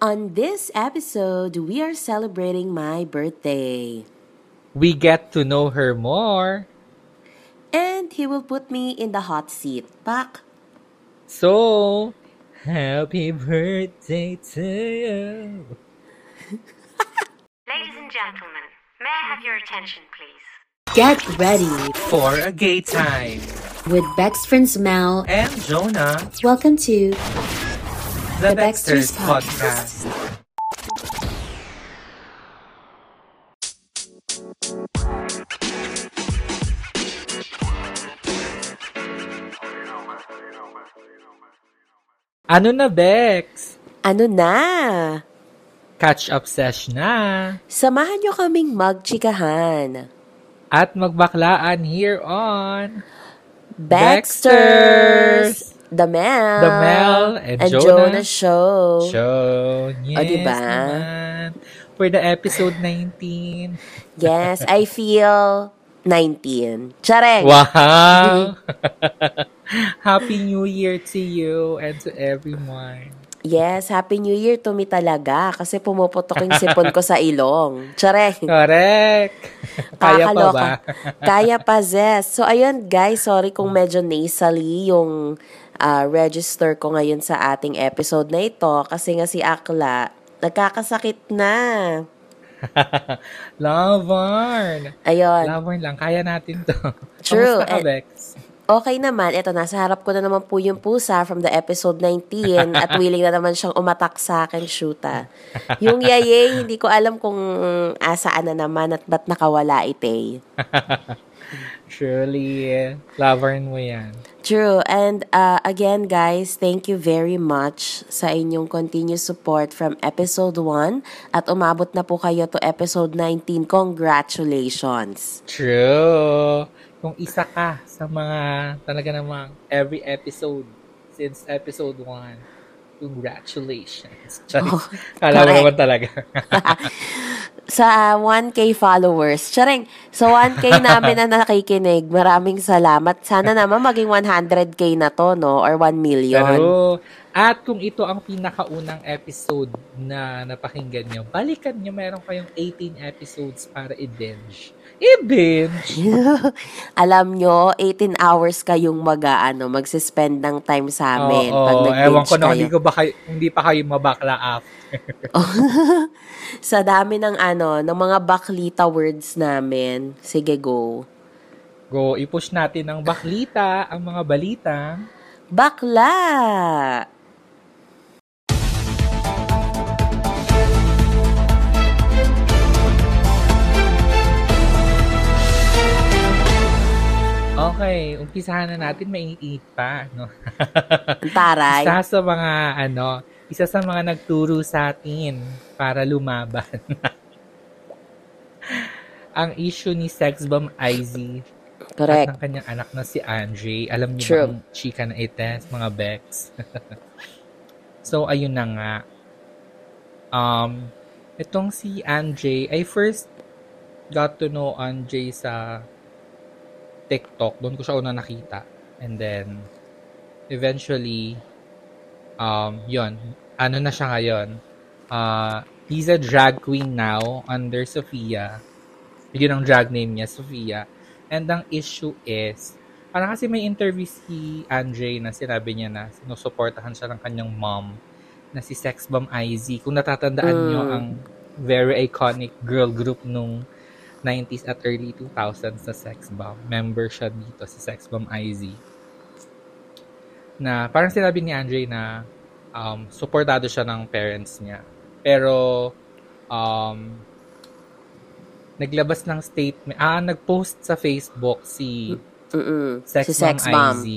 On this episode, we are celebrating my birthday. We get to know her more. And he will put me in the hot seat. Pak. So, happy birthday to you. Ladies and gentlemen, may I have your attention, please? Get ready For a gay time. with Bex friends Mel. And Jonah, Welcome to the, The Baxters Baxters Podcast. Ano na, Bex? Ano na? Catch up sesh na. Samahan nyo kaming magchikahan. At magbaklaan here on Baxters! The Mel! The Mel and Jonah. Jonah Show. show. Yes, diba? naman. For the episode 19. Yes, I feel 19. Chareng! Wow! Happy New Year to you and to everyone. Yes, Happy New Year to me talaga kasi pumuputok yung sipon ko sa ilong. Chareng! Correct! Kaya pa ba? Kaya pa, Zes. So, ayun, guys, sorry kung medyo nasally yung ah, register ko ngayon sa ating episode na ito kasi nga si Akla, nagkakasakit na. Lavarn! Ayun. Lavarn lang. Kaya natin to. True. Kamusta ka, And- Bex? Okay naman, ito, nasa harap ko na naman po yung pusa from the episode 19 at willing na naman siyang umatak sa akin, shoota. Yung yaye, hindi ko alam kung asaan na naman at ba't nakawala ite. Surely, Lavarn mo yan. True. And uh, again, guys, thank you very much sa inyong continuous support from episode 1 at umabot na po kayo to episode 19. Congratulations! True. Kung isa ka sa mga talaga namang every episode since episode 1, congratulations. Charis. Oh, Kala mo naman talaga. Sa 1K followers. Charing, sa 1K namin na nakikinig, maraming salamat. Sana naman maging 100K na to, no? Or 1 million. Pero, at kung ito ang pinakaunang episode na napakinggan nyo, balikan nyo, meron kayong 18 episodes para i-binge. I-binge! Alam nyo, 18 hours kayong mag, ano, magsispend ng time sa amin. Oo, pag nag-binge ewan ko na, kayo. hindi, ko ba kayo, hindi pa kayo mabakla after. sa dami ng ano, ng mga baklita words namin. Sige, go. Go, i-push natin ng baklita, ang mga balita. Bakla! Okay, umpisahan na natin, mainit pa, no? Taray. Isa sa mga, ano, isa sa mga nagturo sa atin para lumaban. ang issue ni Sex Bomb Izzy at Correct. ng kanyang anak na si Andre. Alam niyo True. ba ang chika na ites, mga Bex? so, ayun na nga. Um, itong si Andre, I first got to know Andre sa TikTok. Doon ko siya una nakita. And then, eventually, um, yon Ano na siya ngayon? Uh, he's a drag queen now under Sofia. Yun ang drag name niya, Sofia. And ang issue is, parang kasi may interview si Andre na sinabi niya na sinusuportahan siya ng kanyang mom na si Sex Bomb IZ. Kung natatandaan Mm. niyo ang very iconic girl group nung 90s at early 2000s sa Sex Bomb. Member siya dito sa Sex Bomb IZ. Na parang sinabi ni Andre na um, supportado siya ng parents niya. Pero um, naglabas ng statement, ah, nag-post sa Facebook si Mm-mm. Sex, si Sex Bomb Bomb. IZ.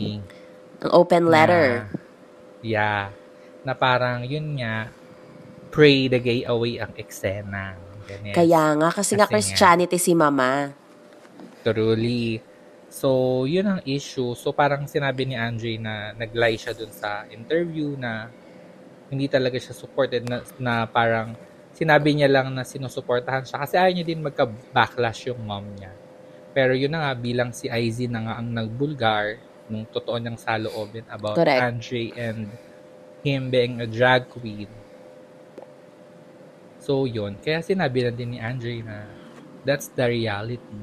Ang open letter. Na, yeah. Na parang yun nga, pray the gay away ang eksena. Ganyan. Kaya nga, kasi, nga Kasi nga. Christianity si mama. Truly. So, yun ang issue. So, parang sinabi ni Andre na nag-lie siya dun sa interview na hindi talaga siya supported na, na parang sinabi niya lang na sinusuportahan siya kasi ayaw niya din magka-backlash yung mom niya. Pero yun na nga, bilang si IZ na nga ang nagbulgar nung totoo niyang saloobin about Correct. Andre and him being a drag queen, So, yun. Kaya sinabi na din ni Andre na that's the reality.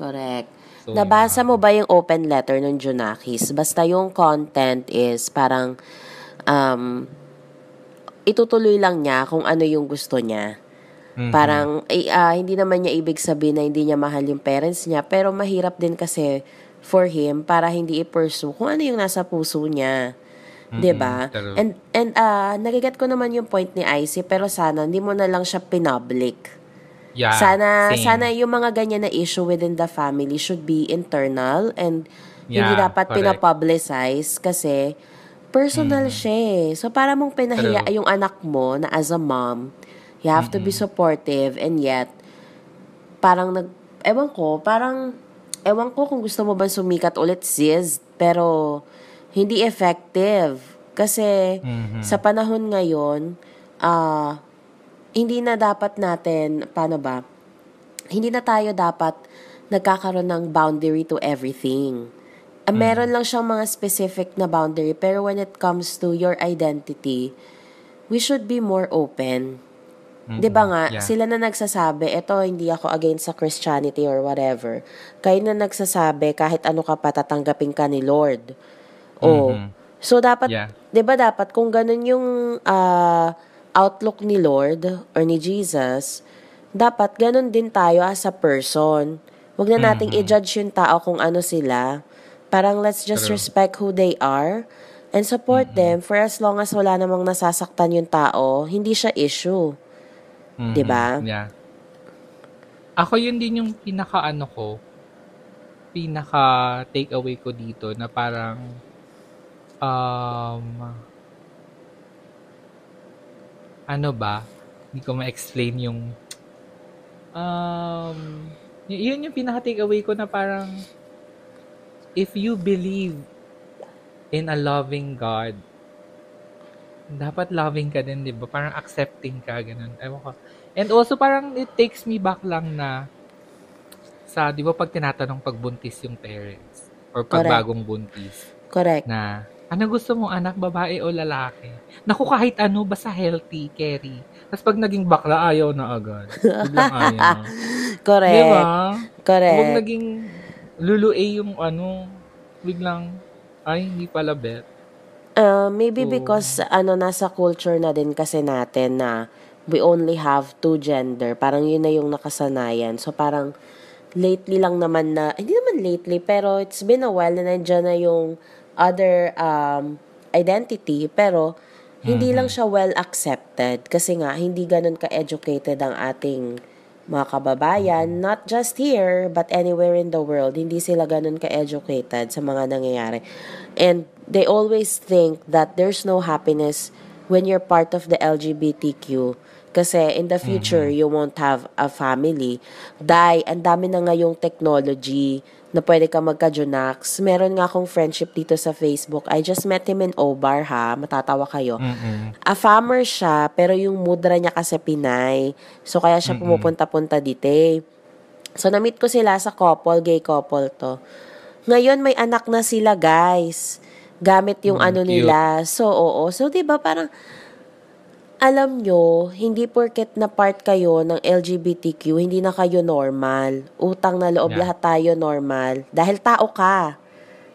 Correct. So, Nabasa yun. mo ba yung open letter ng Junakis? Basta yung content is parang um, itutuloy lang niya kung ano yung gusto niya. Mhm. Parang eh, ah, hindi naman niya ibig sabihin na hindi niya mahal yung parents niya, pero mahirap din kasi for him para hindi i-pursue kung ano yung nasa puso niya. 'Di ba? And and ah nagiget ko naman yung point ni Icy, pero sana hindi mo na lang siya pinpublic. Yeah, sana same. sana yung mga ganyan na issue within the family should be internal and hindi Yeah, dapat correct. pinapublicize kasi personal siya eh. So para mong pinahiya True. yung anak mo na as a mom, you have to be supportive and yet parang nag ewan ko, parang ewan ko kung gusto mo ba sumikat ulit sis, pero hindi effective kasi Mhm. sa panahon ngayon ah hindi na dapat natin, paano ba, hindi na tayo dapat nagkakaroon ng boundary to everything. Ah, meron lang siyang mga specific na boundary, pero when it comes to your identity, we should be more open. Mhm. 'Di ba nga, Yeah. sila na nagsasabi, eto hindi ako against sa Christianity or whatever. Kayo na nagsasabi kahit ano ka pa tatanggapin ka ni Lord. O Mhm. So dapat Yeah. 'di ba dapat kung ganun yung ah, outlook ni Lord or ni Jesus, dapat ganun din tayo as a person. Huwag na nating Mhm. i-judge yung tao kung ano sila. Parang let's just True. respect who they are and support them for as long as wala namang nasasaktan yung tao, hindi siya issue. Mhm. 'Di ba? Yeah. Ako yun din yung pinaka ano ko, pinaka takeaway ko dito na parang um ano ba? Hindi ko ma-explain yung um y- yun yung pinaka takeaway ko na parang if you believe in a loving God, dapat loving ka din, di ba? Parang accepting ka, ganun. Ewan ko. And also, parang it takes me back lang na sa, di ba, pag tinatanong pagbuntis yung parents or pag Correct. bagong buntis Correct. na, ano gusto mo, anak, babae o lalaki? Naku, kahit ano, basta healthy, carry. Tapos pag naging bakla, ayaw na agad. Biglang ayaw na. Correct. Di ba? Correct. Huwag naging luluay yung ano, biglang, ay, hindi pala bet. Uh, maybe Oo. because ano nasa culture na din kasi natin na we only have two gender. Parang yun na yung nakasanayan. So parang lately lang naman na, hindi naman lately, pero it's been a while na nandiyan na yung other um, identity. Pero hindi lang siya well accepted kasi nga hindi ganun ka-educated ang ating mga kababayan, not just here, but anywhere in the world, hindi sila ganun ka-educated sa mga nangyayari. And they always think that there's no happiness when you're part of the LGBTQ. Kasi in the future, you won't have a family. Dahil, ang dami na ngayong technology na pwede ka magka-Junax. Meron nga akong friendship dito sa Facebook. I just met him in Obar, ha? Matatawa kayo. Mm-mm. A farmer siya, pero yung mudra niya kasi Pinay. So, kaya siya pumupunta-punta dito eh. So, na-meet ko sila sa couple, gay couple to. Ngayon, may anak na sila, guys. Gamit yung Mm, ano cute. nila. So, oo. So, di ba parang, alam nyo, hindi porket na part kayo ng LGBTQ, hindi na kayo normal. Utang na loob, Yeah. lahat tayo normal. Dahil tao ka.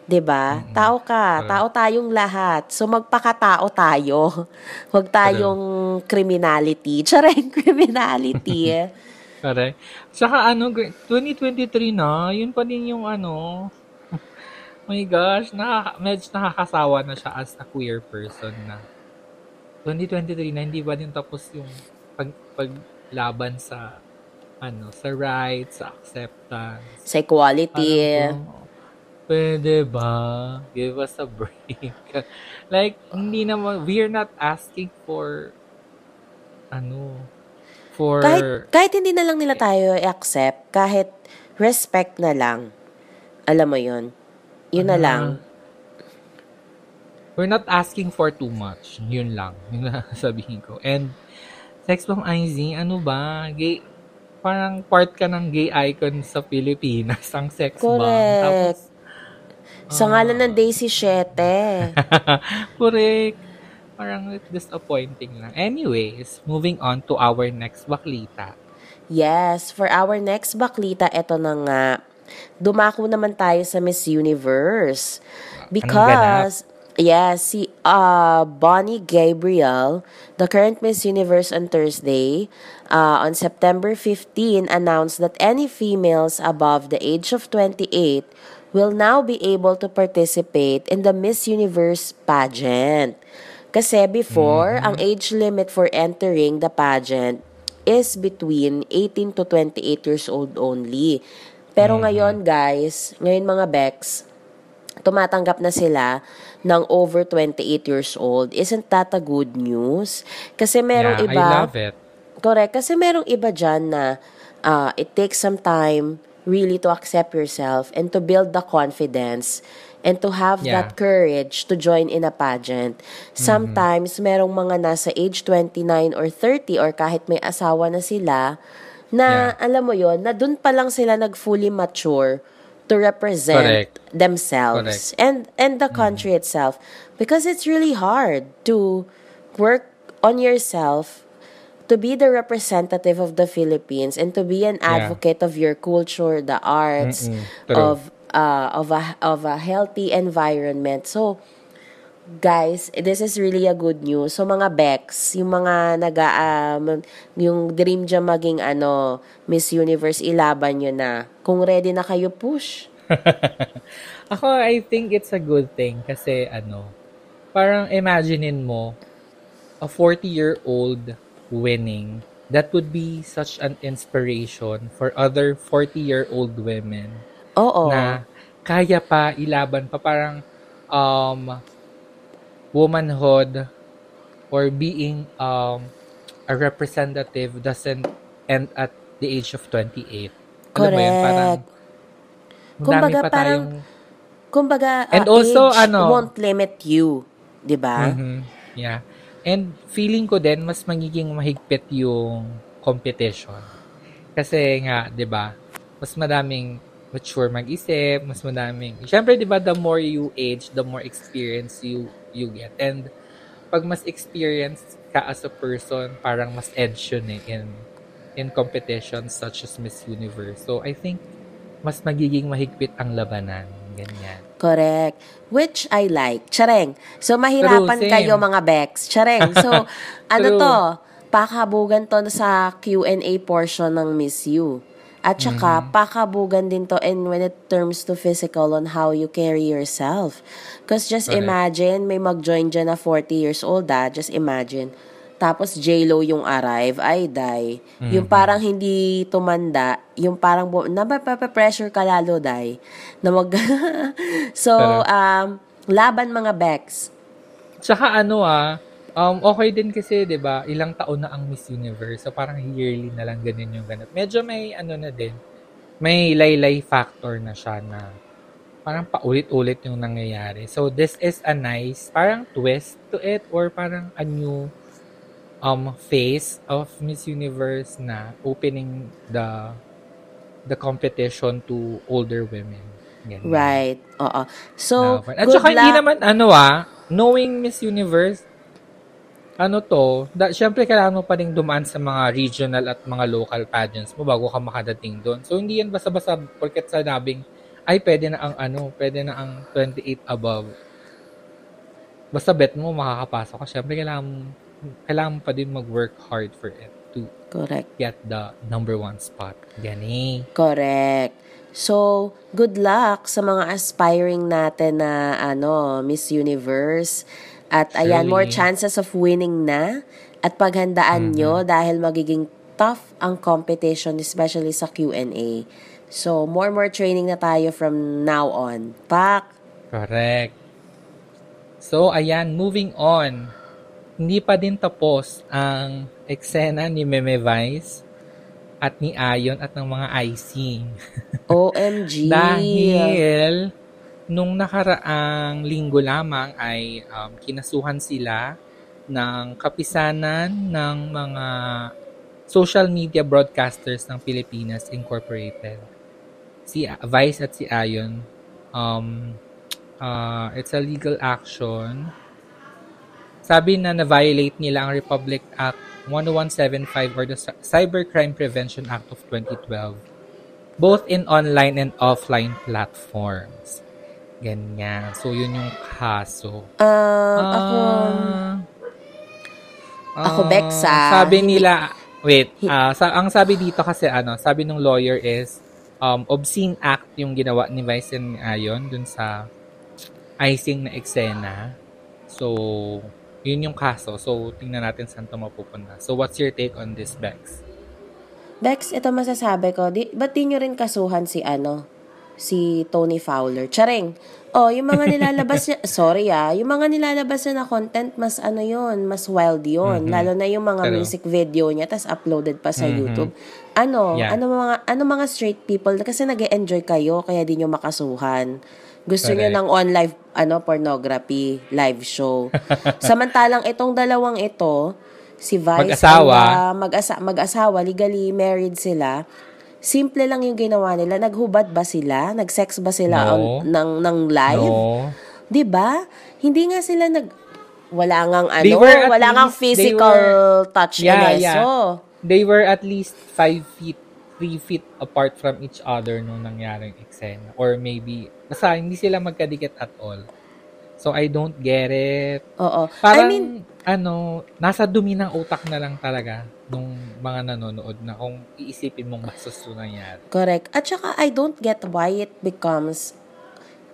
'Di ba? Tao ka, Correct. tao tayong lahat. So magpakatao tayo. Huwag tayong criminality. Charing criminality. Correct. Saka ano, gr- 2023 na, yun pa din yung ano, my gosh, nakaka- medyo nakakasawa na siya as a queer person na 2023 na hindi ba din tapos yung pag, paglaban sa ano, sa rights, sa acceptance. Sa equality. Oh, pwede ba? Give us a break. like, hindi naman, we're not asking for, ano, for, Kahit, kahit hindi na lang nila tayo i-accept, kahit respect na lang. Alam mo yun. Yun na Ah. lang. We're not asking for too much. Yun lang. Yun lang sabihin ko. And, Sex Bomb IZ, ano ba? Gay, parang part ka ng gay icon sa Pilipinas, ang Sex Bomb. Correct. Tapos, Sa ngalan ng Daisy 7. correct. parang disappointing lang. Anyways, moving on to our next baklita. Yes, for our next baklita, eto na nga. Dumako naman tayo sa Miss Universe. Because, yes, si uh, Bonnie Gabriel, the current Miss Universe on Thursday, uh, on September 15, announced that any females above the age of 28 will now be able to participate in the Miss Universe pageant. Kasi before, ang age limit for entering the pageant is between 18 to 28 years old only. Pero ngayon, guys, ngayon mga Bex, tumatanggap na sila ng over 28 years old. Isn't that a good news? Kasi merong yeah, iba... I love it. Correct. Kasi merong iba dyan na uh, it takes some time really to accept yourself and to build the confidence and to have Yeah. that courage to join in a pageant. Sometimes, merong mga nasa age 29 or 30 or kahit may asawa na sila na, Yeah. alam mo yon na dun pa lang sila nag-fully mature to represent Correct. themselves and and the country itself because it's really hard to work on yourself to be the representative of the Philippines and to be an Yeah. advocate of your culture, the arts, of uh, of a of a healthy environment. So, guys, this is really a good news. So mga Bex, yung mga naga um, yung dream dyan maging ano, Miss Universe ilaban nyo na. Kung ready na kayo, push. Ako, I think it's a good thing kasi ano, parang imaginein mo a 40-year-old winning. That would be such an inspiration for other 40-year-old women Oo. na kaya pa ilaban pa parang um womanhood or being um a representative doesn't end at the age of 28. Alam mo yun, parang Correct. ang Kumbaga, pa parang tayong Kumbaga, uh, And also, age ano- won't limit you. 'di ba? Mhm. Yeah. And feeling ko din mas magiging mahigpit yung competition. Kasi nga, 'di ba? Mas madaming mature mag-isip, mas madaming. Syempre, 'di ba, the more you age, the more experience you you get. And pag mas experienced ka as a person, parang mas edge yun eh in in competitions such as Miss Universe. So I think mas magiging mahigpit ang labanan. Ganyan. Correct. Which I like. Chareng. So, mahirapan True, same. kayo mga Bex. Chareng. So, ano to? Pakabugan to sa Q&A portion ng Miss You. At saka, Mm-hmm. pakabugan din to in when it terms to physical on how you carry yourself. Because just Correct. imagine, may mag-join dyan na 40 years old ah. Just imagine. Tapos J-Lo yung arrive, ay die. Mm-hmm. Yung parang hindi tumanda, yung parang, bu- napapapressure ka lalo, die. Na mag... so, um, laban mga Bex. Tsaka ano ah, um, okay din kasi, di ba, ilang taon na ang Miss Universe. So parang yearly na lang ganun yung ganap. Medyo may ano na din, may laylay factor na siya na parang paulit-ulit yung nangyayari. So this is a nice, parang twist to it or parang a new um face of Miss Universe na opening the the competition to older women. Ganyan. Right. Oo. So, At good saka hindi naman, ano ah, knowing Miss Universe, ano to, da, syempre kailangan mo pa rin dumaan sa mga regional at mga local pageants mo bago ka makadating doon. So, hindi yan basta-basta porket sinabing, ay, pwede na ang ano, pwede na ang 28 above. Basta bet mo, makakapasok ka. Syempre, kailangan, kailangan pa din mag-work hard for it to Correct. get the number one spot. Gani. Correct. So, good luck sa mga aspiring natin na ano, Miss Universe. At ayan, Surely. more chances of winning na. At paghandaan nyo dahil magiging tough ang competition, especially sa Q&A. So, more more training na tayo from now on. Pak! Correct. So, ayan, moving on. Hindi pa din tapos ang eksena ni Meme Vice at ni Ayon at ng mga icing. OMG! Dahil nung nakaraang linggo lamang ay um, kinasuhan sila ng kapisanan ng mga social media broadcasters ng Pilipinas Incorporated. Si Vice at si Ayon, um, uh, it's a legal action sabi na na-violate nila ang Republic Act 1175 or the Cy- Cybercrime Prevention Act of 2012 both in online and offline platforms. Ganyan. So, yun yung kaso. Um, ako, Ah, Ako, Bexa, Sabi nila, wait, ah, sa, ang sabi dito kasi, ano, sabi ng lawyer is, um, obscene act yung ginawa ni Vice and Ayon dun sa icing na eksena. So, yun yung kaso. So, tingnan natin saan ito mapupunta. So, what's your take on this, Bex? Bex, ito masasabi ko, di, ba't di nyo rin kasuhan si ano, si Tony Fowler? Charing. Oh, yung mga nilalabas niya, sorry ah, yung mga nilalabas niya na content, mas ano yun, mas wild yun. Mhm. Lalo na yung mga Pero- music video niya, tas uploaded pa sa Mhm. YouTube. Ano, Yeah. ano mga, ano mga straight people, kasi nag enjoy kayo, kaya di nyo makasuhan. Gusto nyo Correct. ng on live, ano, pornography, live show. Samantalang itong dalawang ito, si Vice, Mag-asawa. mag-asa- mag-asawa, legally married sila, simple lang yung ginawa nila. Naghubad ba sila? Nag-sex ba sila No. on, ng, ng live? No. 'Di ba? Hindi nga sila nag wala ngang ano, wala ngang least- physical were- touch Yeah, in yeah. eso. They were at least 5 feet, 3 feet apart from each other nung nangyaring eksena. Or maybe, basta hindi sila magkadikit at all. So, I don't get it. Oo. I Parang, mean, ano, nasa dumi ng utak na lang talaga nung mga nanonood na kung iisipin mong bastos nangyari. correct. At saka I don't get why it becomes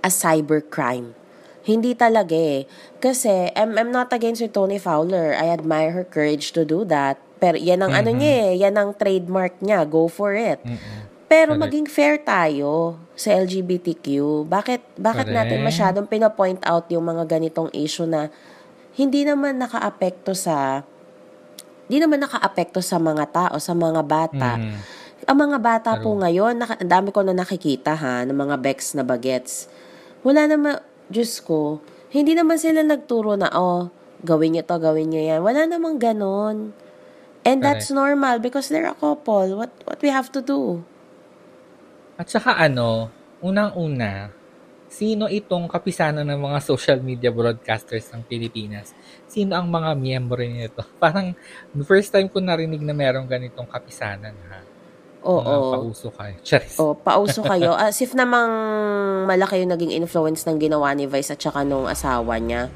a cybercrime. Hindi talaga eh. Kasi, I'm, I'm not against with Tony Fowler. I admire her courage to do that. Pero yan ang ano Mhm. niya eh. Yan ang trademark niya. Go for it. Mm-mm. Pero Correct. maging fair tayo sa LGBTQ. Bakit bakit natin Correct. masyadong pinapoint out yung mga ganitong issue na hindi naman nakaapekto sa hindi naman nakaapekto sa mga tao, sa mga bata. Mhm. Ang mga bata po True. ngayon, naka, ang dami ko na nakikita ha, ng mga Bex na bagets. Wala naman, Diyos ko, hindi naman sila nagturo na, oh, gawin nyo to, gawin nyo yan. Wala namang ganon. And that's normal because they're a couple. What what we have to do? At saka ano, unang-una, sino itong kapisanan ng mga social media broadcasters ng Pilipinas? Sino ang mga miyembro nito? Parang first time ko narinig na merong ganitong kapisanan ha. Oo. Mga pauso kayo. Charis. O, pauso kayo. As if namang malaki yung naging influence ng ginawa ni Vice at saka nung asawa niya.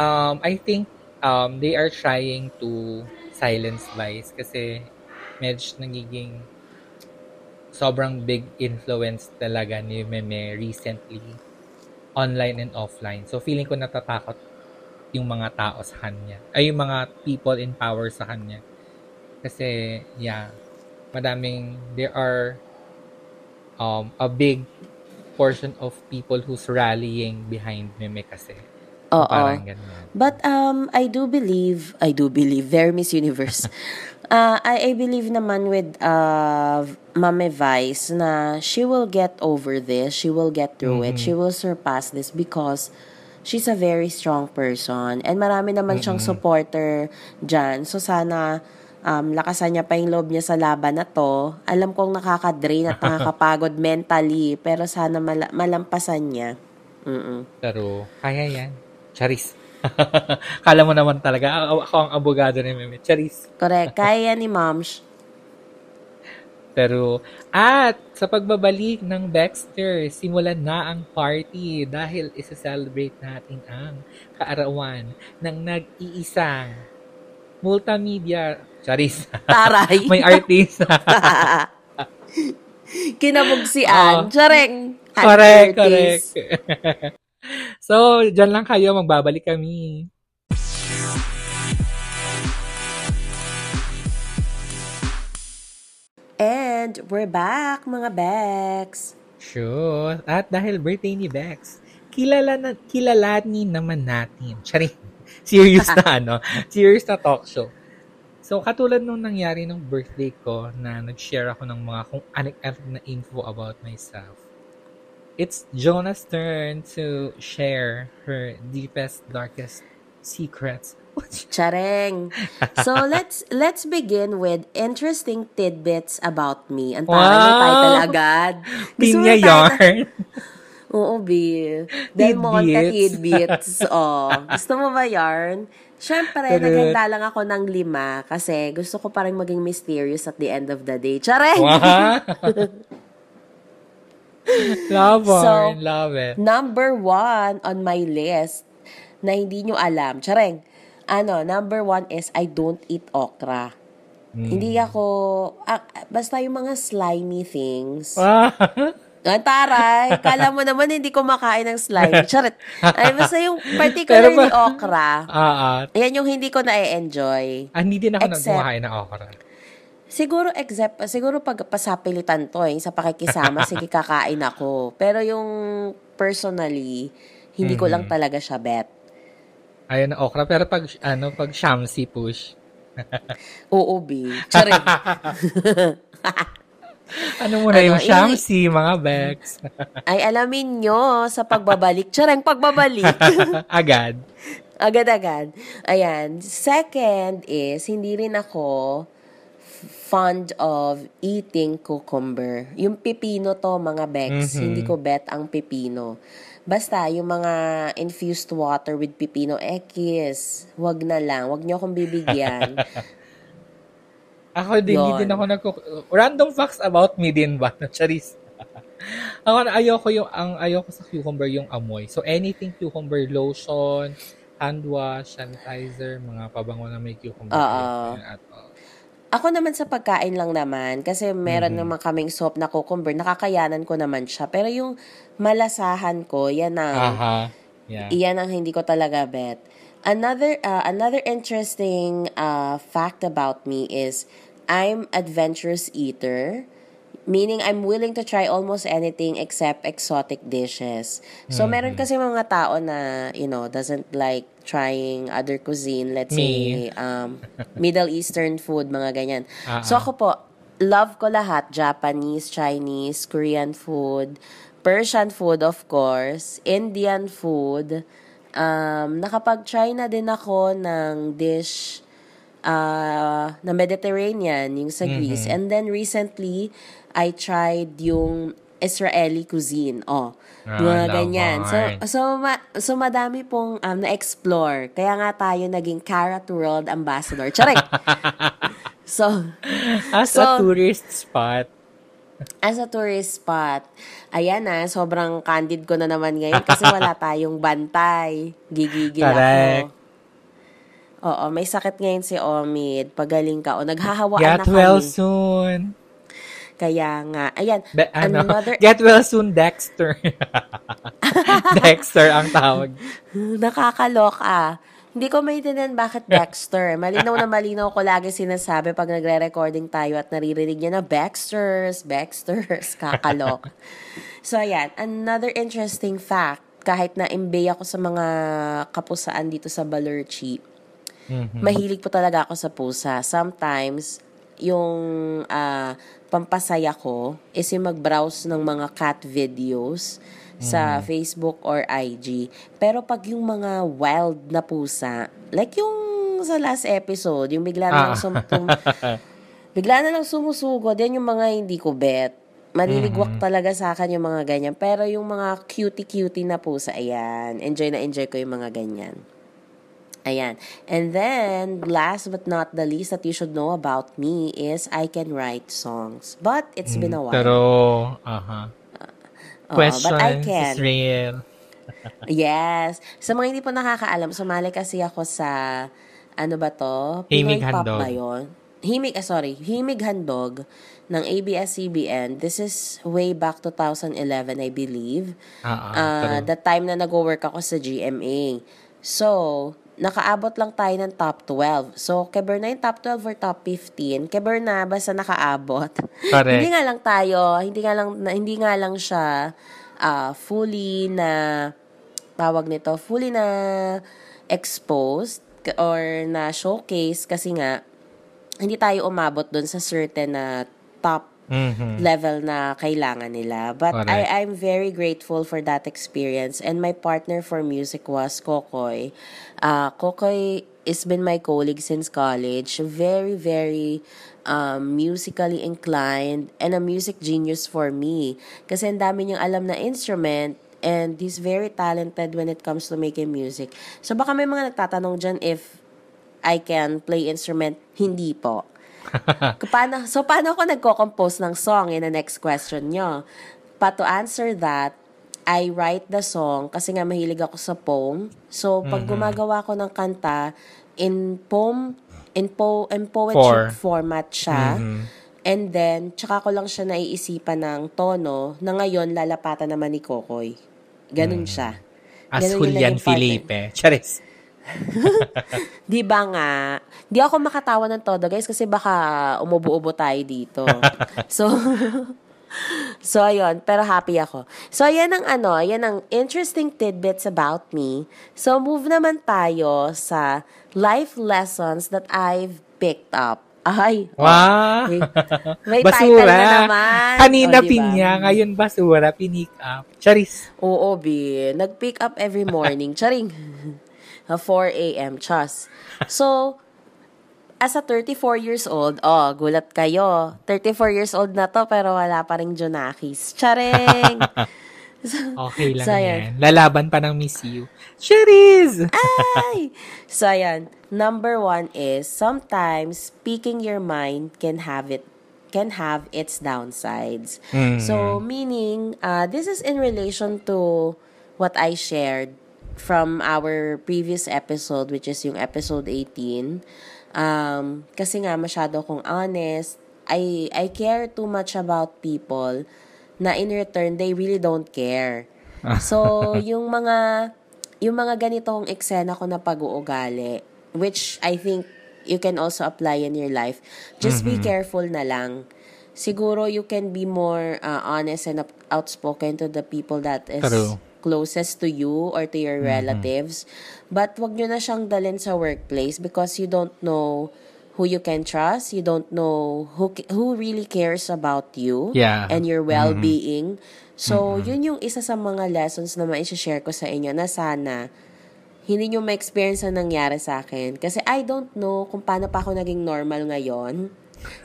Um, I think um, they are trying to silence Vice kasi medyo nagiging sobrang big influence talaga ni Meme recently online and offline. So feeling ko natatakot yung mga tao sa kanya. Ay, yung mga people in power sa kanya. Kasi, yeah, madaming, there are um, a big portion of people who's rallying behind Meme kasi. Oo. Parang ganun. But um, I do believe, I do believe, very Miss Universe. uh, I, I believe naman with uh, Mame Vice na she will get over this, she will get through it, Mhm. she will surpass this because she's a very strong person and marami naman siyang Mhm. supporter dyan. So sana um, lakasan niya pa yung loob niya sa laban na to. Alam kong nakaka-drain at nakakapagod mentally pero sana mala- malampasan niya. Mm-mm. Pero, kaya yan. Charis. Kala mo naman talaga, ako ang abogado ni Meme. Charis. Correct. Kaya ni Moms. Pero, at sa pagbabalik ng Baxter, simulan na ang party dahil isa-celebrate natin ang kaarawan ng nag-iisang multimedia, charis, Taray. may artista. Kinabugsian. Oo. Chareng. correct, correct. So, dyan lang kayo, magbabalik kami. And we're back, mga Bex. Sure. At dahil birthday ni Bex, kilala na, kilalanin naman natin. Charing. Serious na ano. Serious na talk show. So, katulad nung nangyari nung birthday ko na nag-share ako ng mga kung anik-anik na info about myself. It's Jonah's turn to share her deepest, darkest secrets. Chareng. So, let's let's begin with interesting tidbits about me. Ang Wow! taray ng title agad. Gusto Pinya yarn. Oo, Bill. Del Monte Tidbits. tidbits. oh. Gusto mo ba yarn? Siyempre, naghanda lang ako ng lima kasi gusto ko pa rin maging mysterious at the end of the day. Tsare! Wow! Love So, love it. Number one on my list na hindi nyo alam. Tsareng. Ano, number one is I don't eat okra. Hmm. Hindi ako, ah, basta yung mga slimy things. Ah, Ang taray, kala mo naman hindi ko makain ng slime. Charit. Ay, basta yung particularly Pero ba- okra, ah, ah. yan yung hindi ko na-enjoy. Ah, hindi din ako Except- ng okra. Siguro, except, siguro pag pasapilitan to, eh, sa pakikisama, sige kakain ako. Pero yung personally, hindi ko lang talaga siya bet. Ayun na okra. Pero pag, ano, pag shamsi push. Oo, B. Charit. Ano muna Ano, yung yun- shamsi, mga Bex? Ay, alamin nyo sa pagbabalik. Tsareng pagbabalik. Agad. Agad-agad. Ayan. Second is, hindi rin ako fond of eating cucumber. Yung pipino to, mga Bex. Mhm. Hindi ko bet ang pipino. Basta, yung mga infused water with pipino, eh, kiss. Wag na lang. Wag nyo akong bibigyan. Ako din, Yun. hindi din ako nag Random facts about me din ba? Charis. ako na ayoko yung ang ayoko sa cucumber yung amoy. So anything cucumber lotion, hand wash, sanitizer, mga pabango na may cucumber. Oo. at all. Ako naman sa pagkain lang naman, kasi meron Mhm. naman kaming soap na cucumber, nakakayanan ko naman siya. Pero yung malasahan ko, yan ang, Aha. Yeah. iyan ang hindi ko talaga bet. Another, uh, another interesting uh, fact about me is, I'm adventurous eater. Meaning, I'm willing to try almost anything except exotic dishes. So, meron kasi mga tao na, you know, doesn't like trying other cuisine. Let's Me. say, um, Middle Eastern food, mga ganyan. Ah, So, ako po, love ko lahat. Japanese, Chinese, Korean food, Persian food, of course, Indian food. Um, nakapag-try na din ako ng dish uh, na Mediterranean, yung sa Greece. And then recently, I tried yung Israeli cuisine. Oh, Ah, mga ganyan. So, so, ma- so madami pong um, na-explore. Kaya nga tayo naging Carrot World Ambassador. Charing! so, As So- a tourist spot. as a tourist spot, ayan na, sobrang candid ko na naman ngayon kasi wala tayong bantay. Gigigil Correct. ako. Oo, may sakit ngayon si Omid. Pagaling ka. O, naghahawaan Get na kami. well soon. Kaya nga, ayan, Be- ano, another, Get well soon, Dexter. Dexter ang tawag. nakakaloka. Hindi ko maintindihan bakit Baxter. Malinaw na malinaw ko lagi sinasabi pag nagre-recording tayo at naririnig niya na Baxters, Baxters, kakalok. so, ayan. Another interesting fact, kahit na imbay ako sa mga kapusaan dito sa Balerchi, Mhm. mahilig po talaga ako sa pusa. Sometimes, yung ah, pampasaya ko is yung mag-browse ng mga cat videos sa Facebook or IG. Pero pag yung mga wild na pusa, like yung sa last episode, yung bigla na lang Ah. sum- tum- bigla na lang sumusugod, yan yung mga hindi ko bet. Maliligwak talaga sa akin yung mga ganyan. Pero yung mga cutie-cutie na pusa, ayan. Enjoy na enjoy ko yung mga ganyan. Ayan. And then, last but not the least that you should know about me is I can write songs. But it's been a while. Pero, aha. Oo, Question but I can. is real. Yes. Sa mga hindi po nakakaalam, sumali kasi ako sa, ano ba to? Himig Pinoy Pop Handog. ba yun? Himig, ah, sorry, Himig Handog ng ABS-CBN. This is way back 2011, I believe. Ah, Ah, true. the time na nag-work ako sa GMA. So, nakaabot lang tayo ng top 12. So, keber na yung top 12 or top 15. Keber na, basta nakaabot. Correct. hindi nga lang tayo, hindi nga lang, na- hindi nga lang siya ah, fully na, tawag nito, fully na exposed or na showcase kasi nga, hindi tayo umabot doon sa certain na top Mhm. level na kailangan nila. But Correct. I, I'm very grateful for that experience. And my partner for music was Kokoy. Uh, Kokoy has been my colleague since college. Very, very um, musically inclined and a music genius for me. Kasi ang dami niyang alam na instrument and he's very talented when it comes to making music. So baka may mga nagtatanong dyan if I can play instrument. Hindi po. paano, so paano ako nagko-compose ng song in the next question nyo? But to answer that, I write the song kasi nga mahilig ako sa poem. So pag gumagawa ko ng kanta, in poem, in, po, in poetry Four. format siya. And then, tsaka ko lang siya naiisipan ng tono na ngayon lalapatan naman ni Kokoy. Ganun siya. As Ganun Julian Felipe. Charis. Di ba nga? Di ako makatawa ng todo, guys, kasi baka umubo-ubo tayo dito. so, so, ayun. Pero happy ako. So, ayan ang ano, ayan ang interesting tidbits about me. So, move naman tayo sa life lessons that I've picked up. Ay. Wow! May, may title basura. na naman. Kanina O, diba? pinya, ngayon basura, pinick up. Charis. Oo, B. Nag-pick up every morning. Charing. 4 a.m. Chas. So, as a 34 years old, oh, gulat kayo. 34 years old na to, pero wala pa rin Junakis. Charing! Okay lang So, yan. Lalaban pa ng Miss You. Charis! Ay! So, ayan. Number one is, sometimes speaking your mind can have it can have its downsides. Mm. So, meaning, uh, this is in relation to what I shared from our previous episode, which is yung episode 18. Um, kasi nga, masyado akong honest. I, I care too much about people na in return, they really don't care. So, yung mga yung mga ganitong eksena ko na pag-uugali, which I think you can also apply in your life, just be careful na lang. Siguro you can be more uh, honest and outspoken to the people that is True. Closest to you or to your relatives. But wag nyo na siyang dalhin sa workplace because you don't know who you can trust. You don't know who who really cares about you Yeah. and your well-being. So, yun yung isa sa mga lessons na ma-share ko sa inyo na sana hindi nyo ma-experience ang nangyari sa akin. Kasi I don't know kung paano pa ako naging normal ngayon.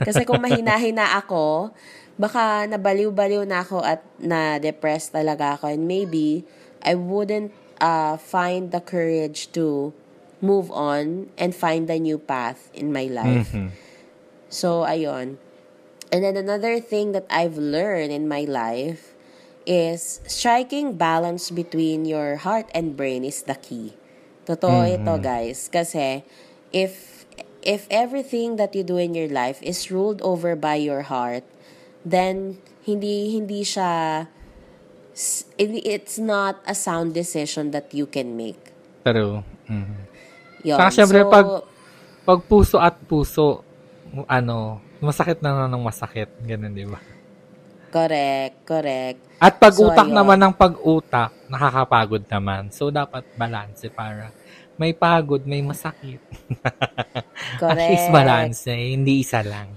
Kasi kung mahina-hina ako, baka nabaliw-baliw na ako at na-depressed talaga ako. And maybe, I wouldn't uh, find the courage to move on and find a new path in my life. So, ayun. And then another thing that I've learned in my life is striking balance between your heart and brain is the key. Totoo ito, guys. Kasi if if everything that you do in your life is ruled over by your heart, then hindi hindi siya it's not a sound decision that you can make. True. Mhm. Yun. Saka syempre, So, pag- Pag puso at puso, ano, masakit na ng masakit. Ganun, di ba? correct, correct. At pag So, naman ng pag-utak, nakakapagod naman. So, dapat balance para may pagod, may masakit. At least Correct. balance eh, hindi isa lang.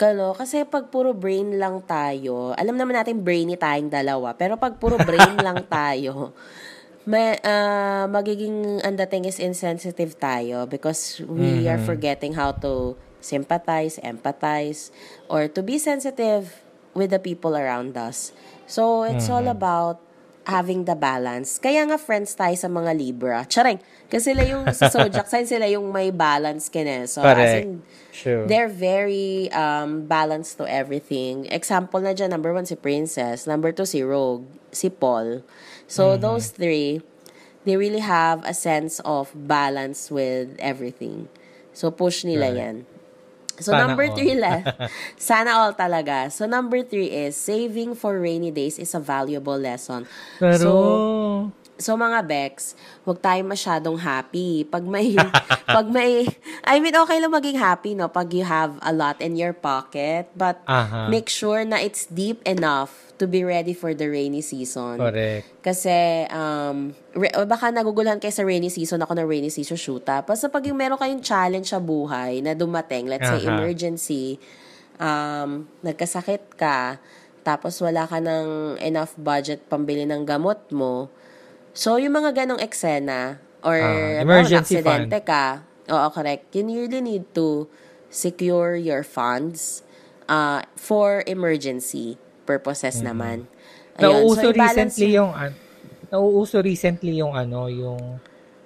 Kalo, kasi pag puro brain lang tayo, alam naman natin brainy tayong dalawa, pero pag puro brain lang tayo, may, ah, magiging ang dating is insensitive tayo because we are forgetting how to sympathize, empathize, or to be sensitive with the people around us. So, it's all about having the balance. Kaya nga friends tayo sa mga Libra. Charing. Kasi sila yung sa zodiac sign, sila yung may balance kine. So, as Correct. in, Sure. They're very um, balanced to everything. Example na dyan, number one, si Princess. Number two, si Rogue. Si Paul. So, Mm-hmm. those three, they really have a sense of balance with everything. So, push nila Right. yan. So, Sana number all. three left. Sana all talaga. So, number three is, saving for rainy days is a valuable lesson. Pero, So, So mga Bex, huwag tayo masyadong happy. Pag may, pag may, I mean, okay lang maging happy, no? Pag you have a lot in your pocket. But Aha. make sure na it's deep enough to be ready for the rainy season. correct. Kasi, um, re- baka naguguluhan kayo sa rainy season, ako na rainy season shoota. Basta pag yung meron kayong challenge sa buhay na dumating, let's say Aha. emergency, um, nagkasakit ka, tapos wala ka ng enough budget pambili ng gamot mo. So, yung mga ganong eksena, or halimbawa, emergency aksidente ka, oo, correct, you really need to secure your funds uh, for emergency purposes naman. Ayun. Mm-hmm. Nauuso So, recently yung, an- nauuso recently yung ano, yung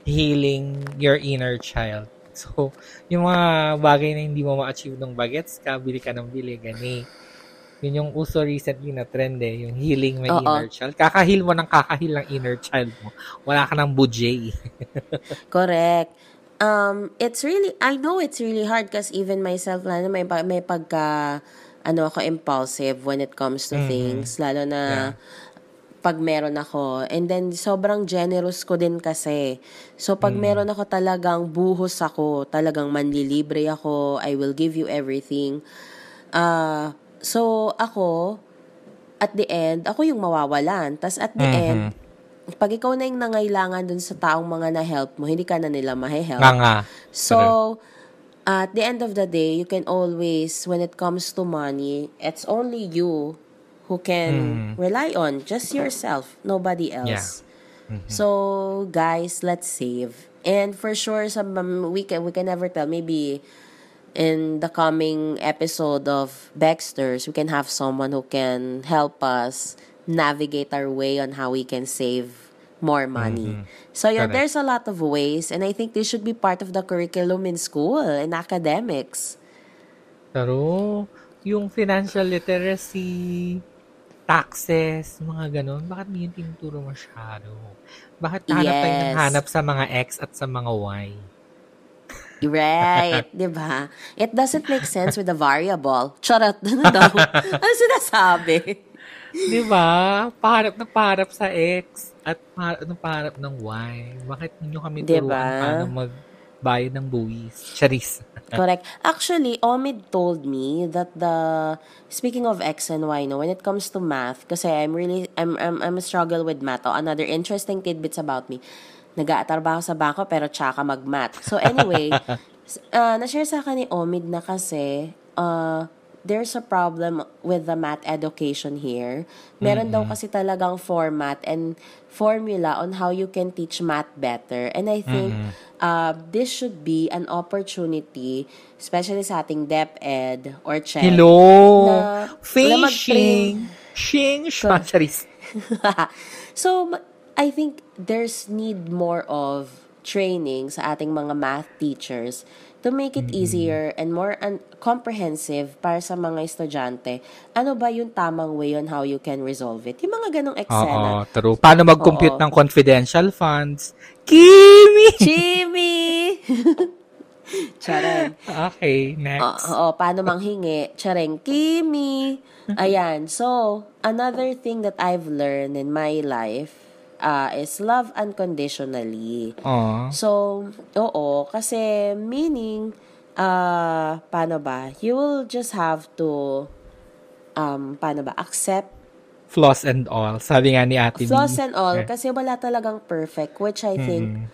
healing your inner child. So, yung mga bagay na hindi mo ma-achieve ng bagets ka, bili ka ng bili, gani. Yun yung uso recently na trend eh, yung healing my Oo. inner child. Kakahil mo ng kakahil ng inner child mo. Wala ka ng budget. Correct. Um, it's really, I know it's really hard because even myself, lalo may, may pagka, ano ako, impulsive when it comes to Mhm. things. Lalo na, Yeah. pag meron ako. And then, sobrang generous ko din kasi. So, pag Mm. meron ako talagang buhos ako, talagang manlilibre ako, I will give you everything. Ah, so, ako, at the end, ako yung mawawalan. Tapos at the Mhm. end, pag ikaw na yung nangailangan dun sa taong mga na-help mo, hindi ka na nila mahe-help. Nga nga. So, at the end of the day, you can always, when it comes to money, it's only you who can Mm. rely on. Just yourself, nobody else. So, guys, let's save. And for sure, some um, we can we can never tell. Maybe in the coming episode of Baxters, we can have someone who can help us navigate our way on how we can save more money. So yeah, Correct. there's a lot of ways, and I think this should be part of the curriculum in school in academics. Pero, yung financial literacy, taxes, mga ganun, bakit hindi yung tinuturo masyado? Bakit hanap tayo ng Yes. hanap sa mga X at sa mga Y? Right, 'di ba? It doesn't make sense with a variable. Charot, ano daw? ano sinasabi? Di ba? Paharap na paharap sa X at paharap na paharap ng Y. Bakit ninyo kami Di turuan paano magbayad ng buwis? Charis. Correct. Actually, Omid told me that the speaking of X and Y, no, when it comes to math, kasi I'm really I'm I'm I'm a struggle with math. Oh, another interesting tidbits about me. Nag-aatrabaho sa bangko pero tsaka mag-math. So anyway, uh, na-share sa akin ni Omid na kasi uh, there's a problem with the math education here. Meron daw kasi talagang format and formula on how you can teach math better. And I think uh, this should be an opportunity, especially sa ating DepEd or CHED. Hello! Na- Fishing! Shing! So- Charis. so, I think there's need more of training sa ating mga math teachers to make it easier and more un- comprehensive para sa mga estudyante. Ano ba yung tamang way on how you can resolve it? Yung mga ganong Oo, eksena. true. Paano mag-compute Oo. ng confidential funds? Kimi! Jimmy! Charan. Okay, next. Oo, paano manghingi? Chareng, Kimi. Ayan. So, another thing that I've learned in my life uh, is love unconditionally. Aw. So, oo, kasi meaning, uh, paano ba? You will just have to, um, paano ba? Accept Flaws and all. Sabi nga ni Ate B. flaws and all Eh. kasi wala talagang perfect which I think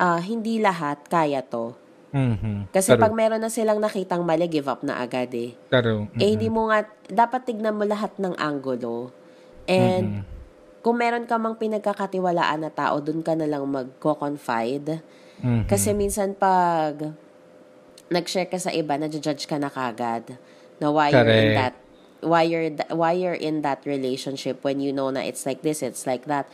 uh, hindi lahat kaya to. Mhm. Kasi True. pag meron na silang nakitang mali, give up na agad eh. True. Eh, hindi mo nga, dapat tignan mo lahat ng angulo. And, kung meron ka mang pinagkakatiwalaan na tao, dun ka na lang magko-confide. Mhm. Kasi minsan pag nag-share ka sa iba, na-judge ka na kagad. Na why you're in Correct. that why you're why you're in that relationship when you know na it's like this, it's like that.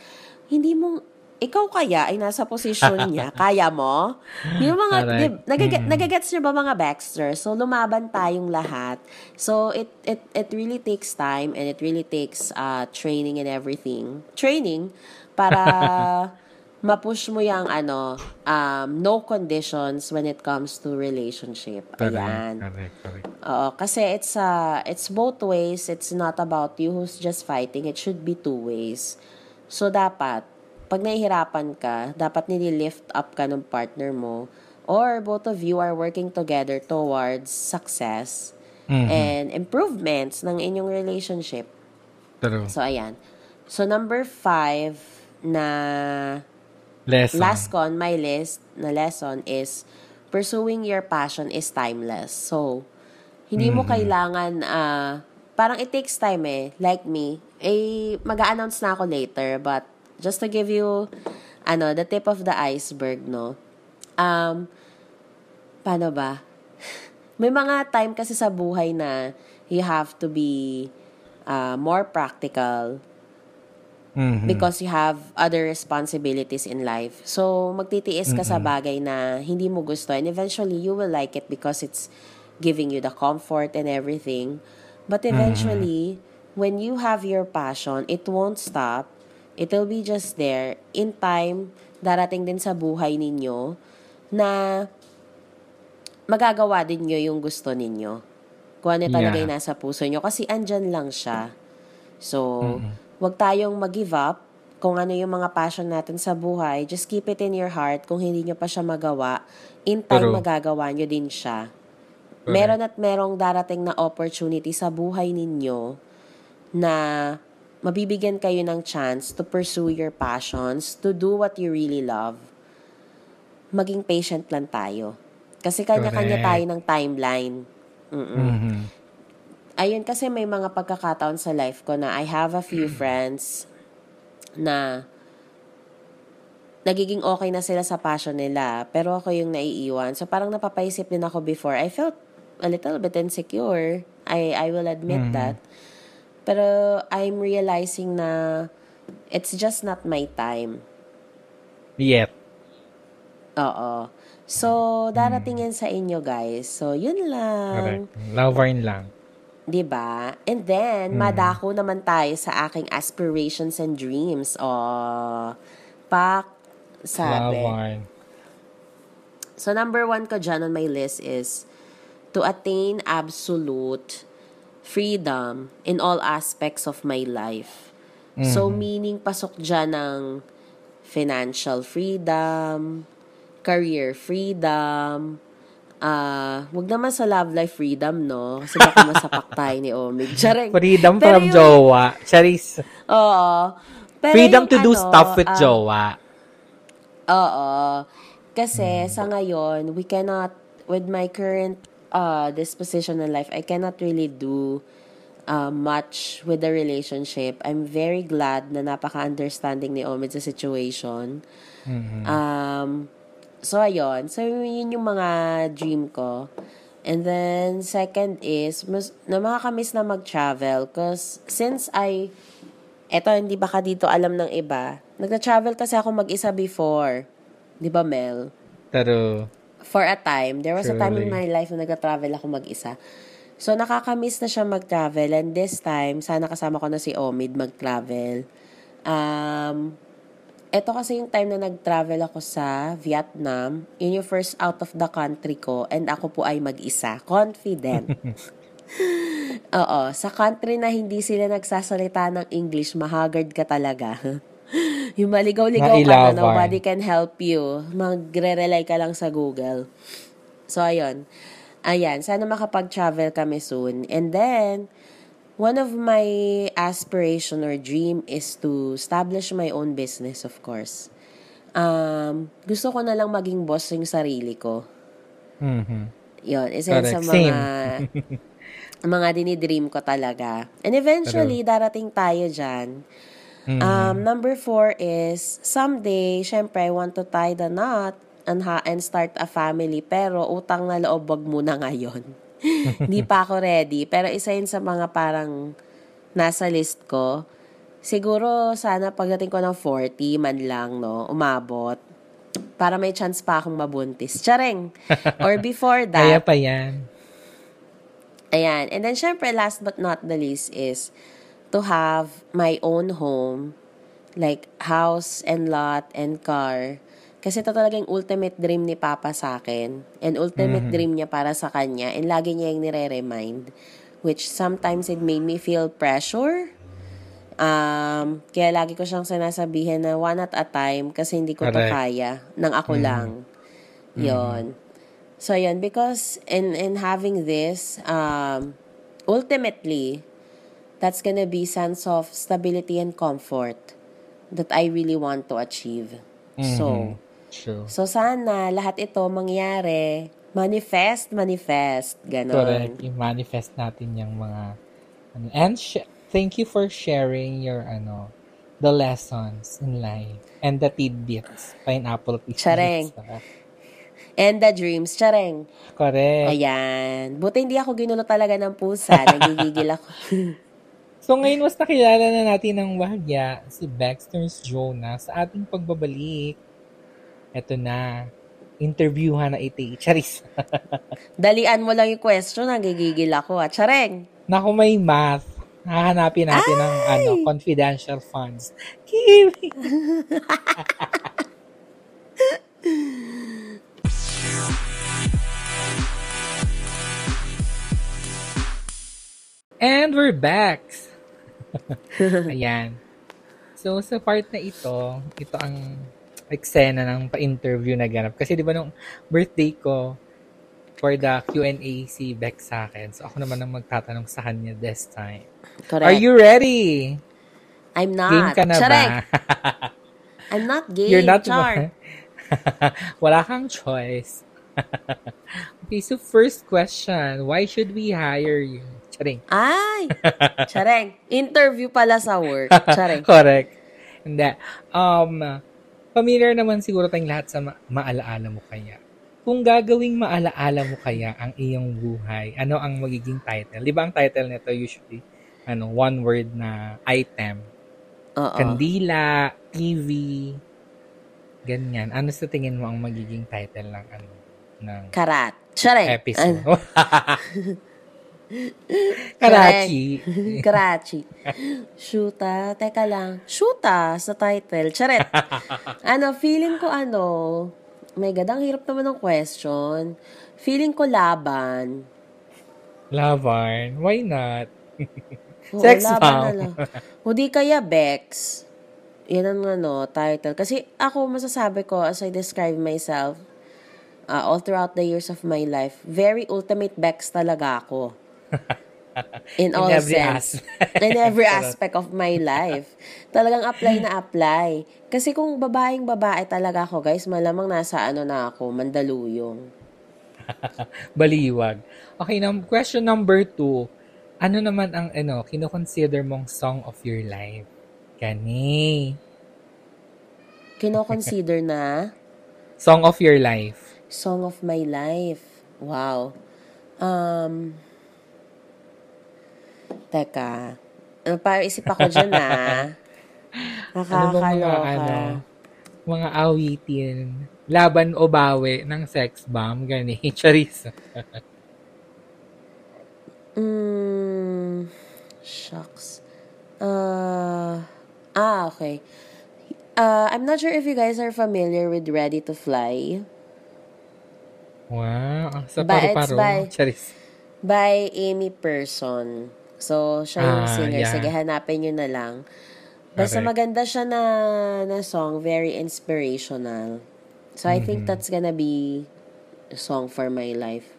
Hindi mo ikaw kaya ay nasa posisyon niya, kaya mo? Yung mga, di, nagaget, Mm. nagagets niyo ba mga Baxter? So, lumaban tayong lahat. So, it, it, it really takes time and it really takes uh, training and everything. Training para mapush mo yung ano, um, no conditions when it comes to relationship. Correct, Ayan. correct, correct. Oo, kasi it's uh, it's both ways. It's not about you who's just fighting. It should be two ways. So, dapat, pag nahihirapan ka, dapat nili-lift up ka ng partner mo or both of you are working together towards success Mhm. and improvements ng inyong relationship. True. So, ayan. So, number five na Lesson. last ko on my list na lesson is pursuing your passion is timeless. So, hindi mo kailangan, ah, parang it takes time eh. Like me, eh, mag-announce na ako later, but just to give you, ano, the tip of the iceberg, no? Um, paano ba? May mga time kasi sa buhay na you have to be ah, more practical Mhm. because you have other responsibilities in life. So, magtitiis ka sa bagay na hindi mo gusto and eventually you will like it because it's giving you the comfort and everything. But eventually, when you have your passion, it won't stop. It will be just there. In time, darating din sa buhay ninyo na magagawa din nyo yung gusto ninyo. Kung ano talaga Yeah. yung nasa puso nyo. Kasi andyan lang siya. So, wag tayong mag-give up kung ano yung mga passion natin sa buhay. Just keep it in your heart. Kung hindi nyo pa siya magawa, in time True. magagawa nyo din siya. Meron at merong darating na opportunity sa buhay ninyo na mabibigyan kayo ng chance to pursue your passions, to do what you really love. Maging patient lang tayo. Kasi kanya-kanya tayo ng timeline. Mm-mm Mhm. ayun kasi may mga pagkakataon sa life ko na I have a few friends na nagiging okay na sila sa passion nila, pero ako yung naiiwan. So parang napapaisip din ako before. I felt a little bit insecure. I I will admit that. Pero I'm realizing na it's just not my time. Yet. Oo. So, darating yan sa inyo, guys. So, yun lang. Correct. Loverin lang. 'Di ba? And then, madako naman tayo sa aking aspirations and dreams. Oh, pak, sabi. Loverin. So, number one ko dyan on my list is to attain absolute freedom in all aspects of my life. So, meaning pasok dyan ng financial freedom, career freedom, ah, wag naman sa love life freedom, no? Kasi baka masapak tayo ni Omig. Charing. Freedom Pero from yung- jowa. Charis. Oo. Pero Freedom yung to do ano, stuff with ah, jowa. Oo. Kasi sa ngayon, we cannot, with my current uh, disposition in life, I cannot really do uh, much with the relationship. I'm very glad na napaka-understanding ni Omid sa situation. Um, so, ayun. So, yun yung mga dream ko. And then, second is, mas, na makakamiss na mag-travel. Cause, since I, eto, hindi baka dito alam ng iba, nagta-travel kasi ako mag-isa before. Di ba, Mel? Pero, For a time. There was a time in my life na nagta-travel ako mag-isa. So, nakakamiss na siya mag-travel. And this time, sana kasama ko na si Omid mag-travel. Um, ito kasi yung time na nag-travel ako sa Vietnam. Yun yung first out of the country ko. And ako po ay mag-isa. Confident. Oo. Sa country na hindi sila nagsasalita ng English, mahagard ka talaga. yung maligaw-ligaw ka na, nobody can help you. Magre-rely ka lang sa Google. So, ayun. Ayan, sana makapag-travel kami soon. And then, one of my aspiration or dream is to establish my own business, of course. Um, gusto ko na lang maging boss yung sarili ko. mhm. Yun, isa yun sa Correct. mga mga dinidream ko talaga. And eventually, darating tayo dyan. Um, number four is, someday, syempre, I want to tie the knot and, ha- and start a family. Pero, utang na loob, wag muna ngayon. Hindi pa ako ready. Pero isa yun sa mga parang nasa list ko. Siguro, sana pagdating ko ng 40 man lang, no, umabot. Para may chance pa akong mabuntis. Charing! Or before Kaya that, pa yan. Ayan. And then, syempre, last but not the least is to have my own home, like house and lot and car. Kasi ito talaga yung ultimate dream ni Papa sa akin. And ultimate dream niya para sa kanya. And lagi niya yung nire-remind. Which sometimes it made me feel pressure. Um, kaya lagi ko siyang sinasabihin na one at a time kasi hindi ko to Correct. kaya nang ako lang. Yon. So yun, because in in having this, um, ultimately, that's gonna be sense of stability and comfort that I really want to achieve. So, True. so sana lahat ito mangyari, manifest, manifest, ganon. Correct. I-manifest natin yung mga ano. And sh- thank you for sharing your ano the lessons in life and the tidbits. Pineapple tidbits. Chareng. ah. And the dreams, chareng. Correct. Ayan. Buti hindi ako ginulo talaga ng pusa. Nagigigil ako. So ngayon mas nakilala na natin ng wahya si Baxter's Jonah sa ating pagbabalik. Eto na. Interviewhan na iti. Charis. Dalian mo lang yung question, nagigigil ako. At chareng. Naku, may math. Hahanapin natin ng ano, confidential funds. Kimi. And we're back. Ayan. So, sa part na ito, ito ang eksena ng pa-interview na ganap. Kasi di ba nung birthday ko, for the Q&A si Beck sa akin. So, ako naman ang magtatanong sa kanya this time. Correct. Are you ready? I'm not. Game ka na Chareng. ba? I'm not gay. You're not Char. Wala kang choice. okay, so first question. Why should we hire you? Charing. Ay! Chareng. Interview pala sa work. Chareng. Correct. Hindi. Um, familiar naman siguro tayong lahat sa ma- maalaala mo kaya. Kung gagawing maalaala mo kaya ang iyong buhay, ano ang magiging title? Di ba ang title nito usually, ano, one word na item. Oo. Kandila, TV, ganyan. Ano sa tingin mo ang magiging title ng ano, ng Karat. Chareng. episode? Karachi. Karachi. Shoota. Teka lang. Shoota sa title. Charet. ano, feeling ko ano, may gadang hirap naman ng question. Feeling ko laban. Lavan. Why not? Oo, Sex laban bomb. na lang. O di kaya Bex. Yan ang ano, title. Kasi ako masasabi ko, as I describe myself, uh, all throughout the years of my life, very ultimate Bex talaga ako. In all every sense. aspect. In every aspect of my life. Talagang apply na apply. Kasi kung babaeng babae talaga ako, guys, malamang nasa ano na ako, mandaluyong. Baliwag. Okay, num- question number two. Ano naman ang, ano, kinoconsider mong song of your life? Gani. Kino-consider na Song of your life. Song of my life. Wow. Um, teka. Ano, parang isip ako dyan ah. Ano bang mga, Nakakaloka. ano, mga awitin, laban o bawi ng sex bomb, gani. Charis. Mm, shucks. Uh, ah, okay. Uh, I'm not sure if you guys are familiar with Ready to Fly Wow. Sa paru-paro. by- Charis. by Amy Person. So, siya yung Ah, singer. yeah. Sige, hanapin nyo na lang. Basta Correct. maganda siya na, na song. Very inspirational. So, I think Mm-hmm. that's gonna be a song for my life.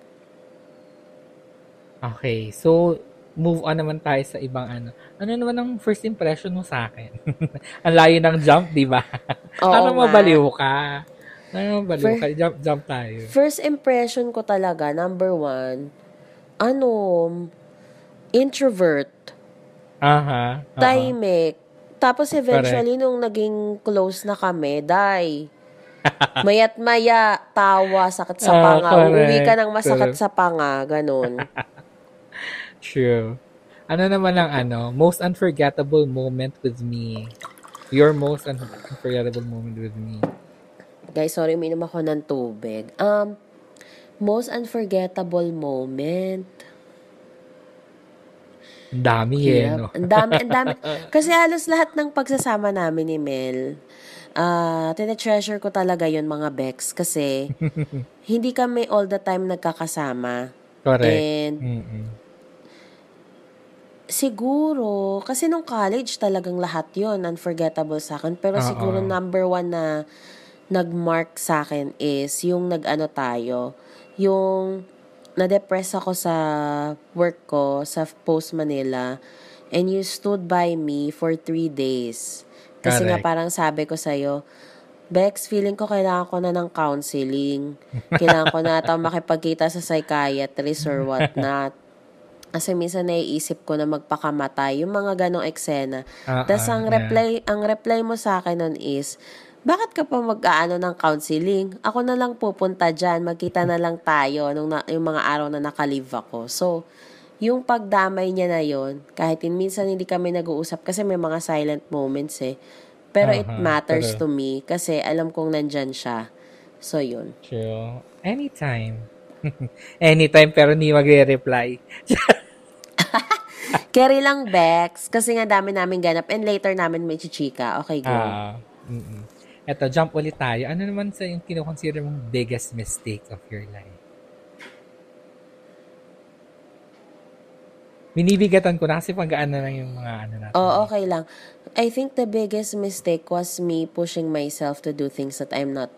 Okay. So, move on naman tayo sa ibang ano. Ano naman ang first impression mo sa akin? ang layo ng jump, di ba? Oo ano mabaliw ka? Ano mabaliw ka? Jump, jump tayo. First impression ko talaga, number one, ano, introvert, Aha. tahimik. Tapos eventually, nung naging close na kami, die. Mayat maya, tawa, sakit sa Ah, panga. Uuwi ka correct. ng masakit sa panga, ganun. True. Ano naman ang ano, most unforgettable moment with me? Your most un- unforgettable moment with me. Guys, sorry, uminom ako ng tubig. Um, most unforgettable moment. Ang dami eh, no? Ang dami, ang dami. Kasi halos lahat ng pagsasama namin ni Mel, ah, tine-treasure ko talaga yon mga Bex. Kasi, hindi kami all the time nagkakasama. Correct. And, Mm-mm. siguro, kasi nung college talagang lahat yon unforgettable sa akin. Pero Oo. siguro number one na nag-mark sa akin is yung nag-ano tayo, yung na-depress ako sa work ko sa Post Manila and you stood by me for three days. Kasi nga Correct. parang sabi ko sa'yo, Bex, feeling ko kailangan ko na ng counseling. Kailangan ko na ata makipagkita sa psychiatrist or whatnot. Kasi minsan naiisip ko na magpakamatay. Yung mga ganong eksena. Ah, Tapos ah, ang yeah. reply, ang reply mo sa akin nun is, bakit ka pa mag-aano ng counseling? Ako na lang pupunta dyan. Magkita na lang tayo nung na, yung mga araw na nakalive ako. So, yung pagdamay niya na yon kahit in minsan hindi kami nag-uusap kasi may mga silent moments eh. Pero it Aha, matters true. to me kasi alam kong nandyan siya. So, yun. True. Anytime. Anytime, pero hindi magre-reply. Carry lang, Bex. Kasi nga dami namin ganap. And later namin may chichika. Okay, go. Ah, mm Eto, jump ulit tayo. Ano naman sa yung kinukonsider mong biggest mistake of your life? Binibigatan ko na kasi pagkaan na lang yung mga ano natin. oh, okay lang. I think the biggest mistake was me pushing myself to do things that I'm not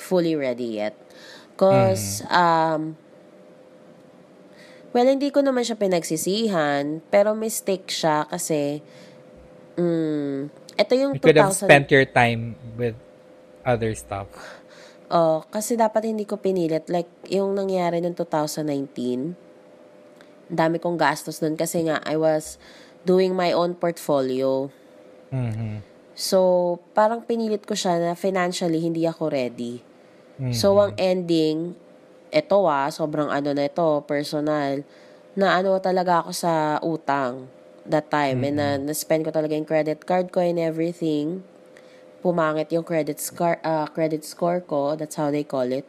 fully ready yet. Cause, um, well, hindi ko naman siya pinagsisihan, pero mistake siya kasi, mm, ito yung You could have 2000... spent your time with other stuff. Oh, kasi dapat hindi ko pinilit. Like, yung nangyari noong 2019, ang dami kong gastos nun kasi nga, I was doing my own portfolio. Mhm. So, parang pinilit ko siya na financially hindi ako ready. Mhm. So, ang ending, eto ah, sobrang ano na ito, personal, na ano talaga ako sa utang that time. And na, na-spend ko talaga yung credit card ko and everything. Pumangit yung credit score, ah, credit score ko. That's how they call it.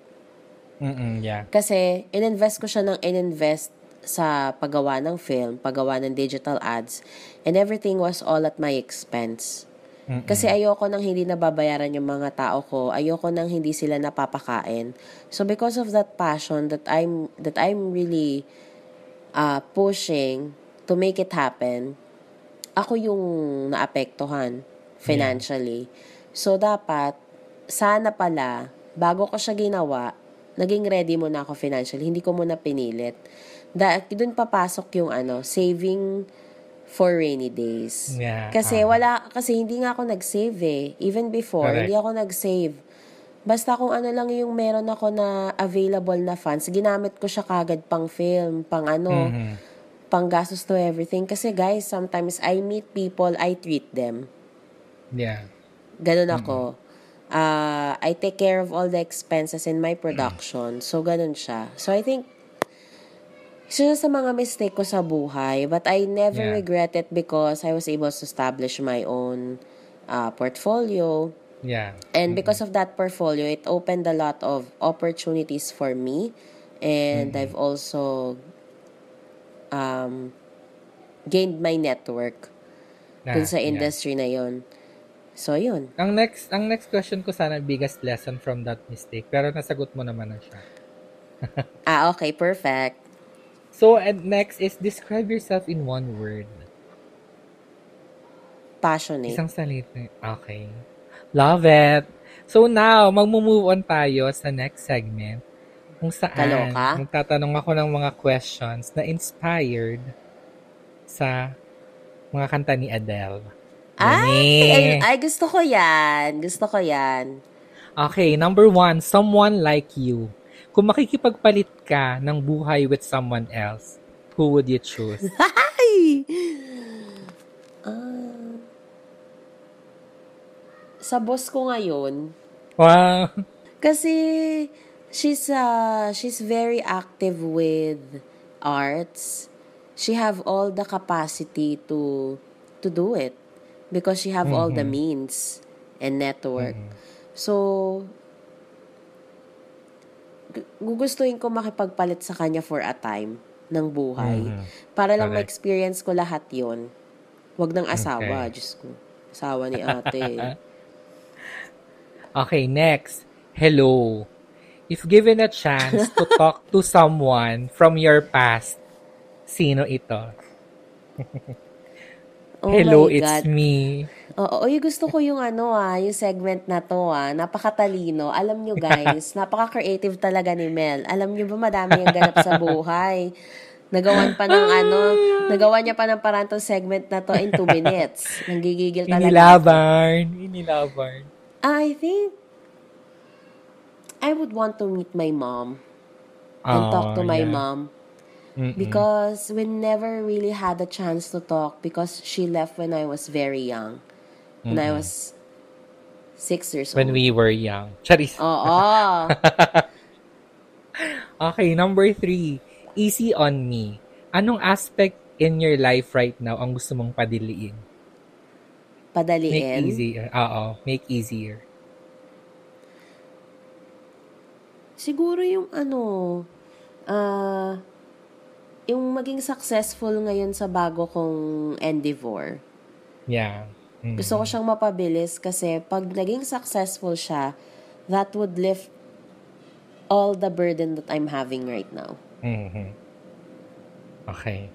Mm-mm, yeah. Kasi, ininvest ko siya ng ininvest sa paggawa ng film, paggawa ng digital ads, and everything was all at my expense. Mm-mm. Kasi ayoko nang hindi nababayaran yung mga tao ko, ayoko nang hindi sila napapakain. So because of that passion that I'm that I'm really uh, pushing to make it happen, ako yung naapektuhan financially. So dapat sana pala bago ko siya ginawa, naging ready muna ako financially, hindi ko muna pinilit. Da doon papasok yung ano, saving for rainy days. Yeah, Kasi ah. wala kasi hindi nga ako nag-save eh. Even before, Correct. hindi ako nag-save. Basta kung ano lang yung meron ako na available na funds, ginamit ko siya kagad pang film, pang ano, Mhm. Pang gastos to everything. Kasi guys, sometimes I meet people, I treat them. Yeah. Ganun ako. Uh, I take care of all the expenses in my production. So, ganun siya. So, I think, isa sa mga mistake ko sa buhay. But I never Yeah. regret it because I was able to establish my own uh, portfolio. Yeah. And because of that portfolio, it opened a lot of opportunities for me. And I've also um, gained my network dun Ah, sa yeah. industry na yon. So, yun. Ang next, ang next question ko sana biggest lesson from that mistake. Pero nasagot mo naman na siya. Ah, okay. Perfect. So, and next is describe yourself in one word. Passionate. Isang salita. Okay. Love it. So now, magmo-move on tayo sa next segment kung saan Kaloka? magtatanong ako ng mga questions na inspired sa mga kanta ni Adele. Ay, ay, ay, gusto ko yan. Gusto ko yan. Okay, number one, someone like you. Kung makikipagpalit ka ng buhay with someone else, who would you choose? Ay! Ah. sa boss ko ngayon, wow. kasi she's uh, she's very active with arts. She have all the capacity to to do it because she have all the means and network. So gu- gugustuhin ko makipagpalit sa kanya for a time ng buhay. Mhm. Para lang Correct. ma-experience ko lahat yon Wag ng asawa. Okay. Diyos ko. Asawa ni ate. Okay, next. Hello. If given a chance to talk to someone from your past, sino ito? Oh Hello, my it's God. me. Oo, oy, gusto ko yung ano ah, yung segment na to ah, napakatalino. Alam nyo guys, napaka-creative talaga ni Mel. Alam nyo ba madami yung ganap sa buhay. Nagawan pa ng ano, nagawa niya pa ng parang tong segment na to in two minutes. Nanggigigil talaga. Inilaban. Inilaban. I think I would want to meet my mom and talk oh, to Oh, my yeah. mom Mm-mm. because we never really had a chance to talk because she left when I was very young. When I was six years old. When we were young. Charis. Oo. Okay, number three. Easy on me. anong aspect in your life right now ang gusto mong padiliin? Make Padaliin. easier. Oo, make easier. Siguro yung ano, ah, yung maging successful ngayon sa bago kong endeavor. Yeah. Mm. Gusto ko siyang mapabilis kasi pag naging successful siya, that would lift all the burden that I'm having right now. Mhm. Okay.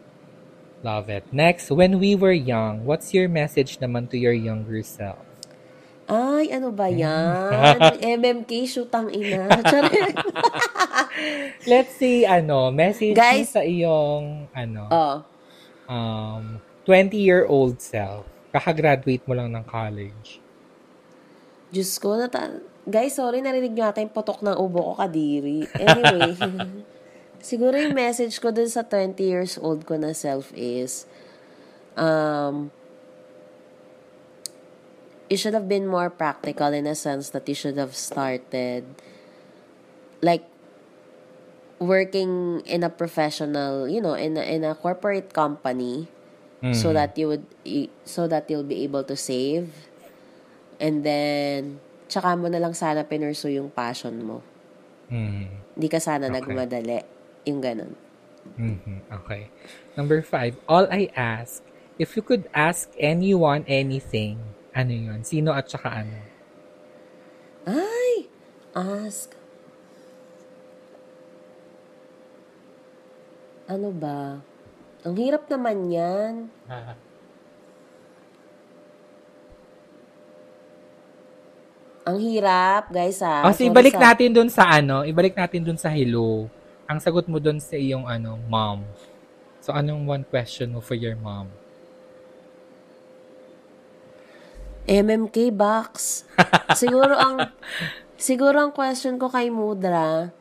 Love it. Next, when we were young, what's your message naman to your younger self? Ay, ano ba yan? MMK, shootang ina. Let's see, ano, message Guys- sa iyong, ano, oh. um, 20-year-old self. Kakagraduate mo lang ng college. Diyos ko, nata- guys, sorry, narinig nyo ata yung potok ng ubo ko kadiri. Anyway, siguro yung message ko dun sa 20 years old ko na self is, um, you should have been more practical in a sense that you should have started, like, working in a professional, you know, in a, in a corporate company, so Mhm. that you would so that you'll be able to save and then tsaka mo na lang sana pinursue yung passion mo Mhm. hindi ka sana Okay. nagmadali yung ganun Mhm. Okay. Number five, all I ask, if you could ask anyone anything, ano yun? Sino at saka ano? ay ask ano ba ang hirap naman yan ang hirap guys ah O, so ibalik sa- natin dun sa ano, ibalik natin dun sa hello. Ang sagot mo dun sa iyong ano, mom. So, anong one question mo for your mom? MMK box. siguro ang siguro ang question ko kay Mudra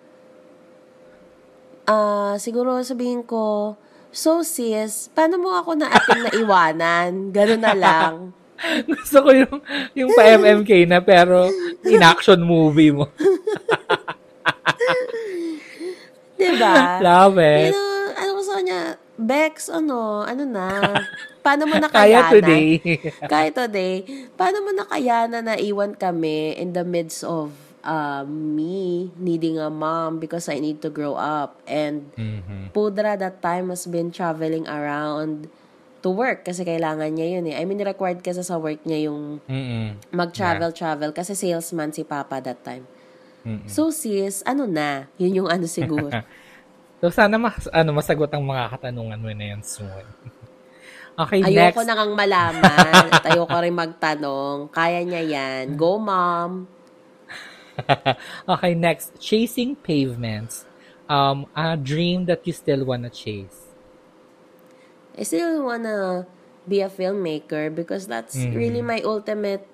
ah siguro sabihin ko So sis, paano mo ako na ating naiwanan? Ganun na lang. Gusto ko yung, yung pa-MMK na pero in-action movie mo. Diba? Love You it. know, ano ko sa kanya, Bex, ano, ano na, paano mo Kaya nakayanan? today. Kaya today, paano mo nakayanan na iwan kami in the midst of uh, me needing a mom because I need to grow up. And Mhm. Pudra that time has been traveling around to work kasi kailangan niya yun eh. I mean, required kasi sa work niya yung Mm-mm. mag-travel-travel kasi salesman si Papa that time. Mm-mm. So sis, ano na? Yun yung ano siguro. So, sana mas, ano, masagot ang mga katanungan mo na yan soon. Okay, Ayoko next. na kang malaman at ayoko rin magtanong. Kaya niya yan. Go, mom. okay, next. Chasing pavements. Um, a dream that you still wanna chase. I still wanna be a filmmaker because that's Mhm. really my ultimate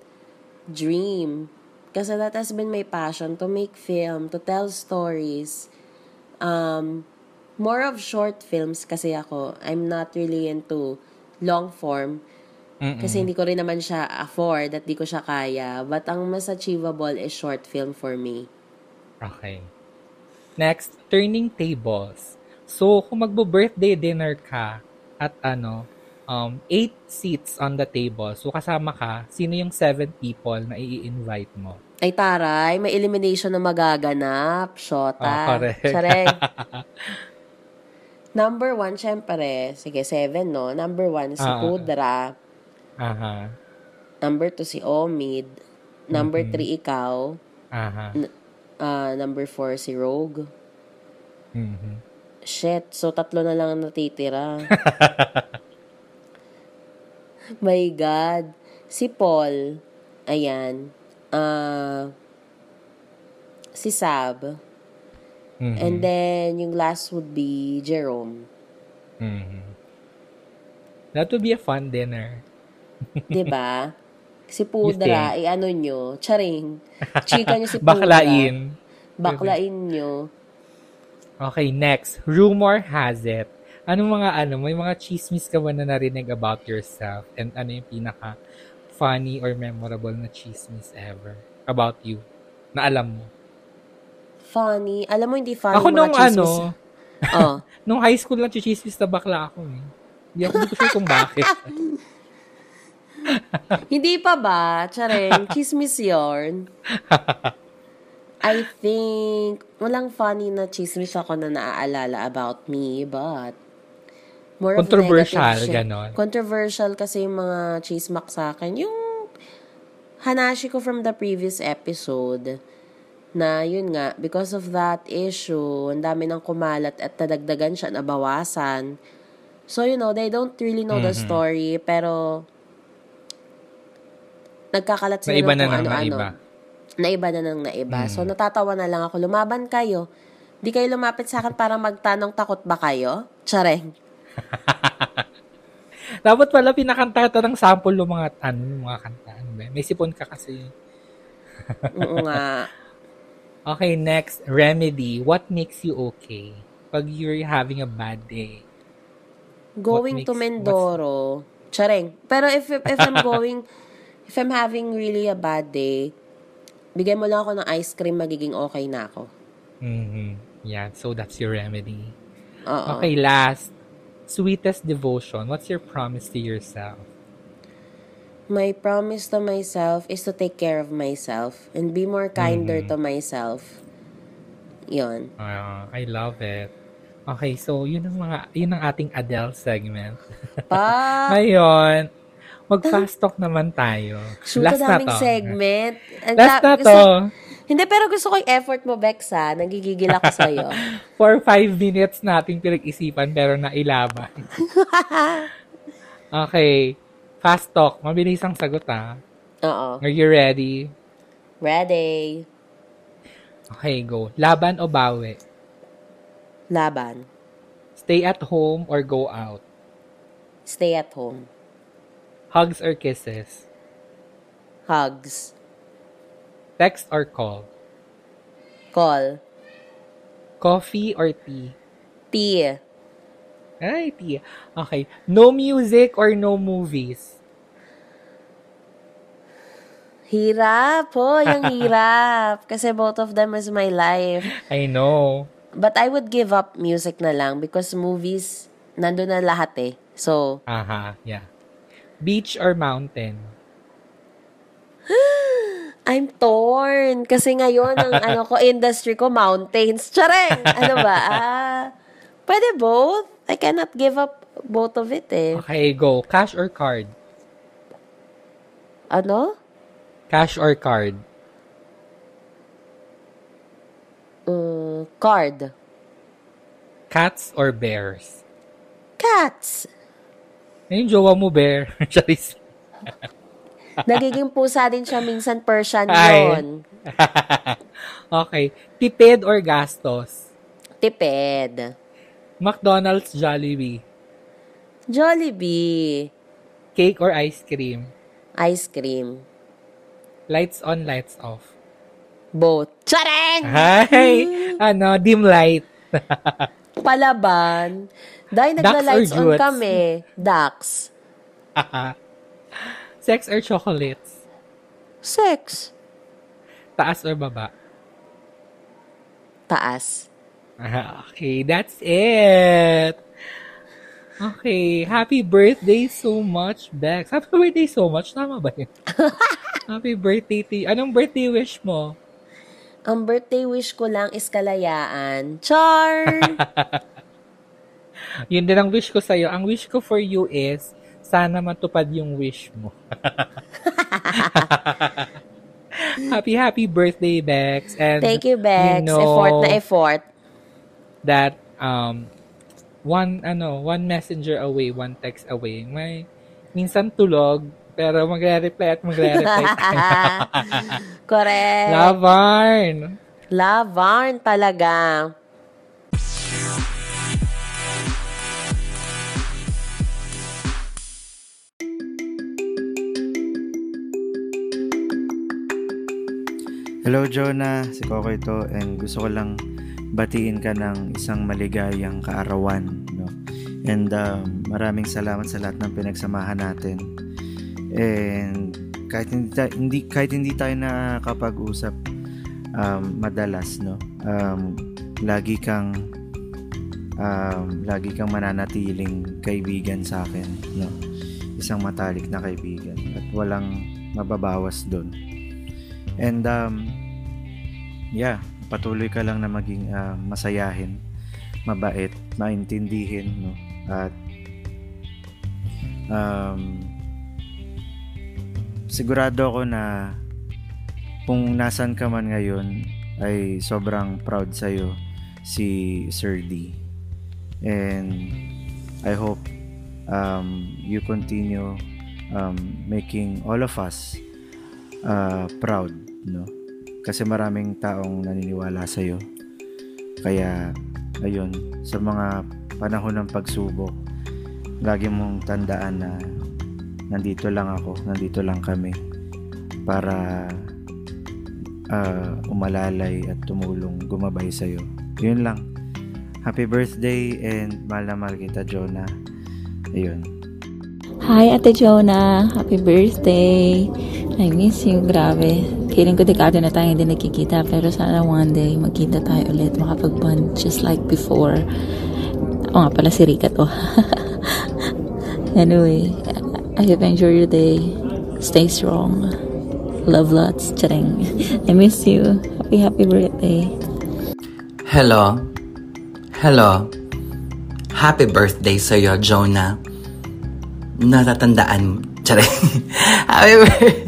dream. Kasi that has been my passion to make film, to tell stories. Um, more of short films kasi ako. I'm not really into long form. Mm-mm. Kasi hindi ko rin naman siya afford at di ko siya kaya. But ang mas achievable is short film for me. Okay. Next, turning tables. So, kung magbo-birthday dinner ka at ano, um, eight seats on the table. So, kasama ka, sino yung seven people na i-invite mo? Ay taray, may elimination na magaganap. Shota. Ah, correct. Number one, syempre, sige, seven, no? Number one, si Ah. Pudra. Aha. Number two, si Omid. Number Mhm. three, ikaw. Aha. Ah, number four, si Rogue. Mhm. Shit, so tatlo na lang ang natitira. My God. Si Paul, ayan. Ah, si Sab. Mhm. And then, yung last would be Jerome. Mhm. That would be a fun dinner. 'Di ba? Si Pudra, You i-ano nyo, charing. Chika nyo si Pudra. Baklain. Baklain nyo. Okay, next. Rumor has it. Anong mga ano, may mga chismis ka ba na narinig about yourself? And ano yung pinaka funny or memorable na chismis ever about you? Na alam mo. Funny. Alam mo, hindi funny Ako nung ano, Oh. Nung high school lang, chichismis na bakla ako eh. Hindi ako ko sure kung bakit. Hindi pa ba? Charing, chismis yarn. I think, walang funny na chismis ako na naaalala about me, but more of Controversial, siya. ganon. Controversial kasi yung mga chismak sa akin. Yung hanashi ko from the previous episode, na yun nga, because of that issue, ang dami nang kumalat at nadagdagan siya, nabawasan. So, you know, they don't really know the Mhm. story, pero nagkakalat sila Naiba ng na kung ng ano-ano. naiba. Naiba na ng naiba. Mm. So, natatawa na lang ako. Lumaban kayo. Di kayo lumapit sa akin para magtanong takot ba kayo? Tsareng. Dapat pala pinakanta ka ng sample ng mga, ano, mga kanta. Ano ba? May sipon ka kasi. Oo nga. Okay, next. Remedy. What makes you okay? Pag you're having a bad day. Going makes- to Mindoro. Tsareng. Pero if, if, if I'm going, if I'm having really a bad day, bigyan mo lang ako ng ice cream, magiging okay na ako. Mhm. Yeah, so that's your remedy. Oo. Okay, last. Sweetest devotion. What's your promise to yourself? My promise to myself is to take care of myself and be more kinder Mhm. to myself. Yon. Ah, I love it. Okay, so yun ang mga yun ang ating Adele segment. Pa! Ngayon, mag-fast talk naman tayo. Shoot, Last na to. segment. Ang Last na gusto- to. Hindi, pero gusto ko yung effort mo, Bex, ha? Nagigigil ako sa'yo. For five minutes nating pinag-isipan pero nailaban. okay. Fast talk. Mabilis ang sagot ha. Oo. Are you ready? Ready. Okay, go. Laban o bawi? Laban. Stay at home or go out? Stay at home. Hugs or kisses? Hugs. Text or call? Call. Coffee or tea? Tea. Ay, tea. Okay. No music or no movies? Hirap po, yung hirap. Kasi both of them is my life. I know. But I would give up music na lang because movies, nandun na lahat eh. So, Aha, yeah. Beach or mountain? I'm torn. Kasi ngayon, ang ano ko, industry ko, mountains. Tsareng! Ano ba? Ah, pwede both. I cannot give up both of it eh. Okay, go. Cash or card? Ano? Cash or card? Mm, card. Cats or bears? Cats. Ayun, jowa mo, bear. Charis. Nagiging pusa din siya minsan Persian yon. okay. Tipid or gastos? Tipid. McDonald's, Jollibee. Jollibee. Cake or ice cream? Ice cream. Lights on, lights off. Both. Chareng! Hi! ano, dim light. Palaban. Dahil nagla-lights on kami. Ducks. Sex or chocolates? Sex. Taas or baba? Taas. Okay, that's it. Okay, happy birthday so much, Bex. Happy birthday so much. Tama ba yun? happy birthday to you. Anong birthday wish mo? Ang birthday wish ko lang is kalayaan. Char! Yun din ang wish ko sa'yo. Ang wish ko for you is, sana matupad yung wish mo. happy, happy birthday, Bex. And Thank you, Bex. know effort na effort. that um one ano one messenger away one text away may minsan tulog pero magre-reply at magre-reply Correct. Lavarn Lavarn talaga. Hello Jonah, si Coco ito and gusto ko lang batiin ka ng isang maligayang kaarawan. No? And um, maraming salamat sa lahat ng pinagsamahan natin. And kahit hindi, hindi kahit hindi tayo nakakapag-usap um, madalas, no? Um, lagi kang um, lagi kang mananatiling kaibigan sa akin, no? Isang matalik na kaibigan at walang mababawas doon. And um, yeah, patuloy ka lang na maging uh, masayahin, mabait, maintindihin, no? At um, sigurado ako na kung nasan ka man ngayon ay sobrang proud sa'yo si Sir D. And I hope um, you continue um, making all of us uh, proud, no? Kasi maraming taong naniniwala sa iyo. Kaya ayun, sa mga panahon ng pagsubok, lagi mong tandaan na nandito lang ako, nandito lang kami para uh, umalalay at tumulong gumabay sa iyo. Yun lang. Happy birthday and mahal na mahal kita, Jonah. Ayun. Hi, Ate Jonah. Happy birthday. I miss you. Grabe. Feeling ko dekado na tayo hindi nakikita. Pero sana one day magkita tayo ulit. Makapag-bond just like before. O nga pala si Rika to. anyway, I hope you enjoy your day. Stay strong. Love lots. Charing. I miss you. Happy, happy birthday. Hello. Hello. Happy birthday sa'yo, Jonah. Natatandaan, Tsare. happy,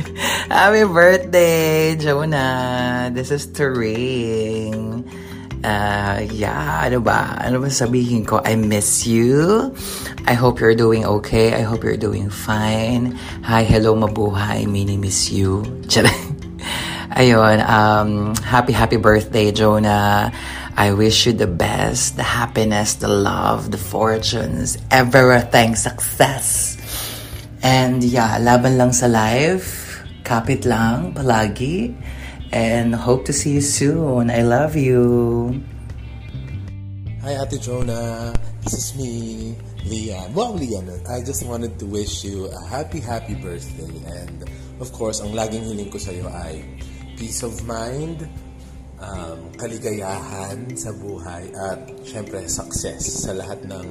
happy birthday, Jonah. This is Turing. Uh, yeah, ano ba? Ano ba sabihin ko? I miss you. I hope you're doing okay. I hope you're doing fine. Hi, hello, mabuhay. Mini miss you. Ayun, um, happy, happy birthday, Jonah. I wish you the best, the happiness, the love, the fortunes, everything, success. And yeah, laban lang sa life. Kapit lang, palagi. And hope to see you soon. I love you. Hi, Ate Jonah. This is me, Lian. Well, Lian, I just wanted to wish you a happy, happy birthday. And of course, ang laging hiling ko sa iyo ay peace of mind, um, kaligayahan sa buhay, at syempre, success sa lahat ng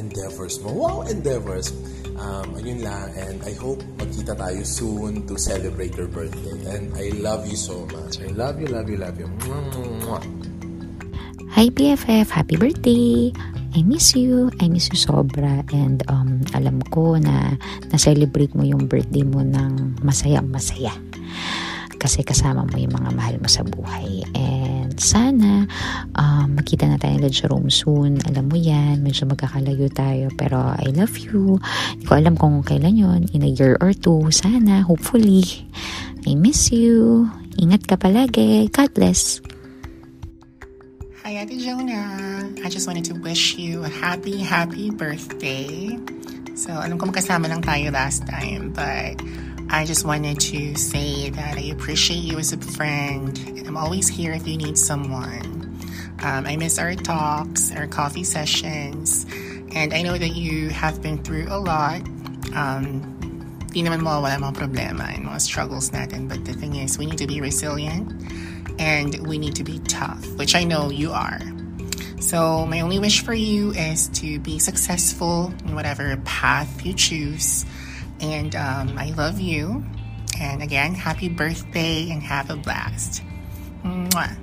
endeavors mo. Wow, endeavors! Um, ayun lang, and I hope magkita tayo soon to celebrate your birthday. And I love you so much. I love you, love you, love you. Mwah! Hi BFF, happy birthday! I miss you. I miss you sobra. And um, alam ko na na-celebrate mo yung birthday mo ng masaya-masaya. Kasi kasama mo yung mga mahal mo sa buhay. And sana um, makita na tayo ni Jerome soon. Alam mo yan, medyo magkakalayo tayo. Pero I love you. Hindi ko alam kung kailan yon In a year or two. Sana, hopefully. I miss you. Ingat ka palagi. God bless. Hi, Ate Jonah. I just wanted to wish you a happy, happy birthday. So, alam ko magkasama lang tayo last time, but I just wanted to say that I appreciate you as a friend, and I'm always here if you need someone. Um, I miss our talks, our coffee sessions, and I know that you have been through a lot. Um, di naman mawawala mga problema and mga struggles natin, but the thing is, we need to be resilient and we need to be tough, which I know you are. So, my only wish for you is to be successful in whatever path you choose. And um, I love you. And again, happy birthday and have a blast. Mwah.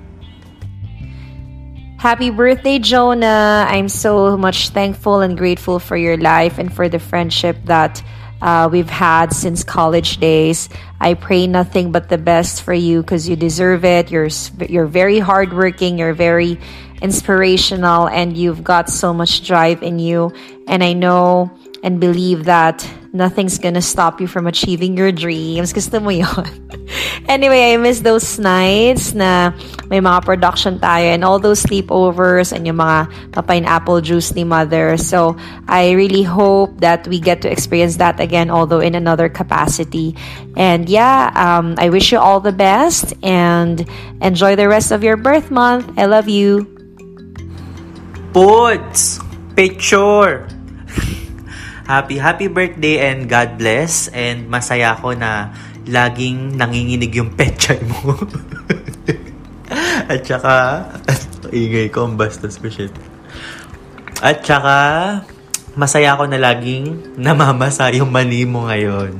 Happy birthday, Jonah. I'm so much thankful and grateful for your life and for the friendship that uh, we've had since college days. I pray nothing but the best for you because you deserve it. You're you're very hardworking. You're very inspirational, and you've got so much drive in you. And I know and believe that nothing's gonna stop you from achieving your dreams. Gusto mo yun? anyway, I miss those nights na may mga production tayo and all those sleepovers and yung mga pineapple juice ni mother. So, I really hope that we get to experience that again, although in another capacity. And yeah, um, I wish you all the best and enjoy the rest of your birth month. I love you. Puts! Picture! Happy, happy birthday and God bless. And masaya ako na laging nanginginig yung petchay mo. At saka, ingay ko, ang bastos ko shit. At saka, masaya ako na laging namamasa yung mani mo ngayon.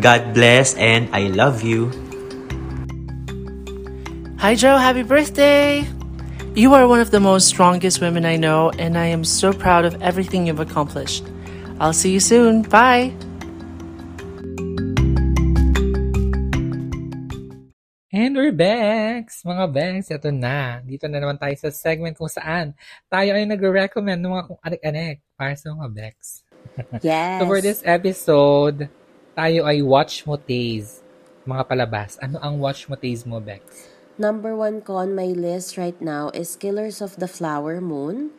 God bless and I love you. Hi, Joe. Happy birthday! You are one of the most strongest women I know, and I am so proud of everything you've accomplished. I'll see you soon. Bye. And we're back! Mga Bex, ito na. Dito na naman tayo sa segment kung saan tayo ay nagre-recommend ng mga kung anik-anik para sa mga Bex. Yes. so for this episode, tayo ay watch mo taze. Mga palabas. Ano ang watch mo taze mo, Bex? Number one ko on my list right now is Killers of the Flower Moon,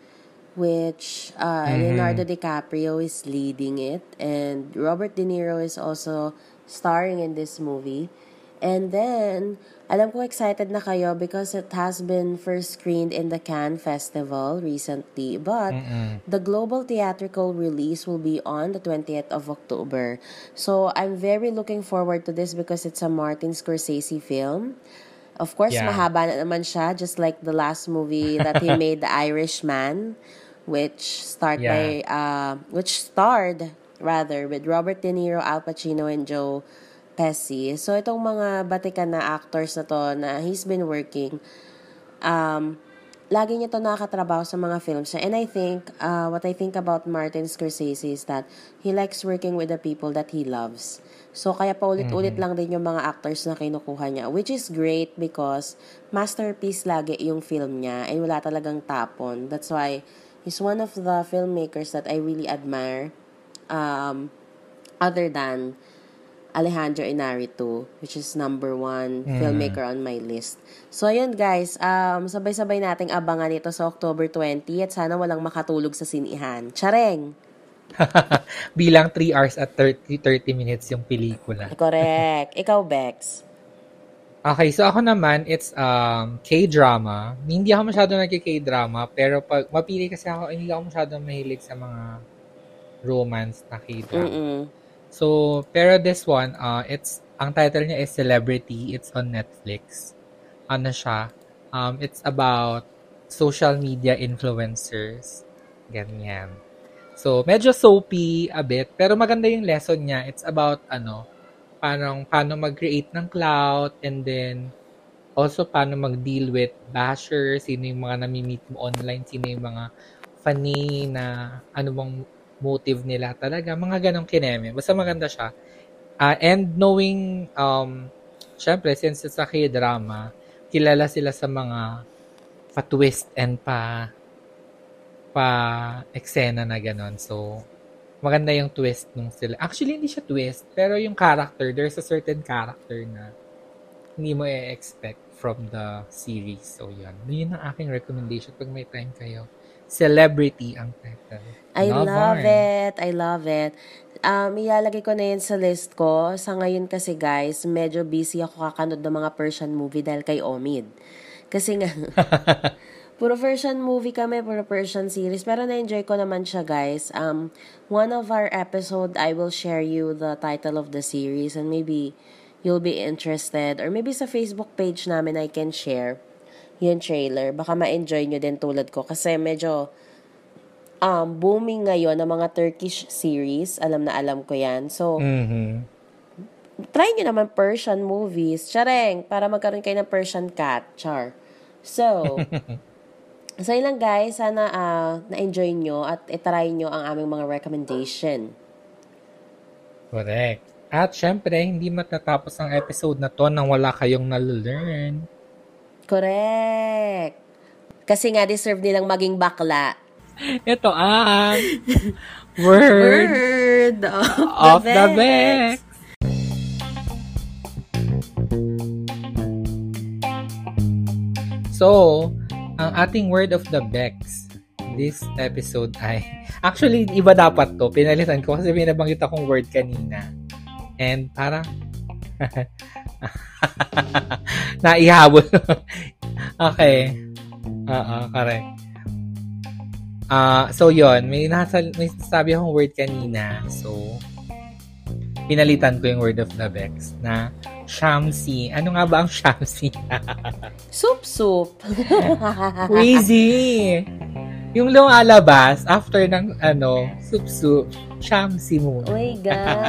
which uh, Mhm. Leonardo DiCaprio is leading it, and Robert De Niro is also starring in this movie. And then, alam ko excited na kayo because it has been first screened in the Cannes Festival recently, but Mm-mm. the global theatrical release will be on the 20th of October. So I'm very looking forward to this because it's a Martin Scorsese film. Of course, Yeah. mahaba na naman siya, just like the last movie that he made, The Irishman, which starred Yeah. by uh, which starred rather with Robert De Niro, Al Pacino, and Joe Pesci. So itong mga batikan na actors na to na he's been working, um, lagi niya to nakakatrabaho sa mga films niya. And I think, uh, what I think about Martin Scorsese is that he likes working with the people that he loves. So, kaya paulit-ulit Mhm. lang din yung mga actors na kinukuha niya, which is great because masterpiece lagi yung film niya and wala talagang tapon. That's why he's one of the filmmakers that I really admire um, other than Alejandro Inarritu, which is number one Mm. filmmaker on my list. So, ayun guys, um, sabay-sabay nating abangan ito sa October 20 at sana walang makatulog sa sinihan. Chareng! Bilang 3 hours at 30, 30 minutes yung pelikula. Correct. Ikaw, Bex. Okay, so ako naman, it's um, K-drama. Hindi ako masyado nagki-K-drama, pero pag mapili kasi ako, hindi ako masyado mahilig sa mga romance na K-drama. Mm-mm. So, pero this one, uh, it's, ang title niya is Celebrity. It's on Netflix. Ano siya? Um, it's about social media influencers. Ganyan. So, medyo soapy a bit, pero maganda yung lesson niya. It's about, ano, paano, paano mag-create ng clout and then also paano mag-deal with bashers, sino yung mga nami-meet mo online, sino yung mga funny na ano bang motive nila talaga, mga ganong kineme. Basta maganda siya. Ah, and knowing, um, syempre, since it's a K-drama, kilala sila sa mga pa-twist and pa pa eksena na ganon. So, maganda yung twist nung sila. Actually, hindi siya twist, pero yung character, there's a certain character na hindi mo i-expect from the series. So, yun. Yun ang aking recommendation pag may time kayo. Celebrity ang title. I Love love it. I love it. Um, ilalagay ko na yun sa list ko. Sa ngayon kasi guys, medyo busy ako kakanood ng mga Persian movie dahil kay Omid. Kasi nga, puro Persian movie kami, puro Persian series. Pero na-enjoy ko naman siya guys. Um, one of our episode, I will share you the title of the series and maybe you'll be interested. Or maybe sa Facebook page namin I can share yung trailer. Baka ma-enjoy nyo din tulad ko. Kasi medyo um, booming ngayon ng mga Turkish series. Alam na alam ko yan. So, Mhm. try nyo naman Persian movies. Chareng, para magkaroon kayo ng Persian cat. Char. So, so yun lang guys. Sana ah, na-enjoy nyo at itry nyo ang aming mga recommendation. Correct. At syempre, hindi matatapos ang episode na to nang wala kayong nal-learn. Correct. Kasi nga deserve nilang maging bakla. Ito ang word, Word of, of the. Bex. So, ang ating word of the Bex this episode ay actually iba dapat to. Pinalitan ko kasi binabanggit akong word kanina. And parang naihabol. okay. Oo, correct. Ah, so yon, may nasa may sabi akong word kanina. So pinalitan ko yung word of the Bex na Shamsi. Ano nga ba ang Shamsi? Soup soup. Crazy! Yung lumalabas after ng ano, sup-sup, shamsi mo. Oh my God.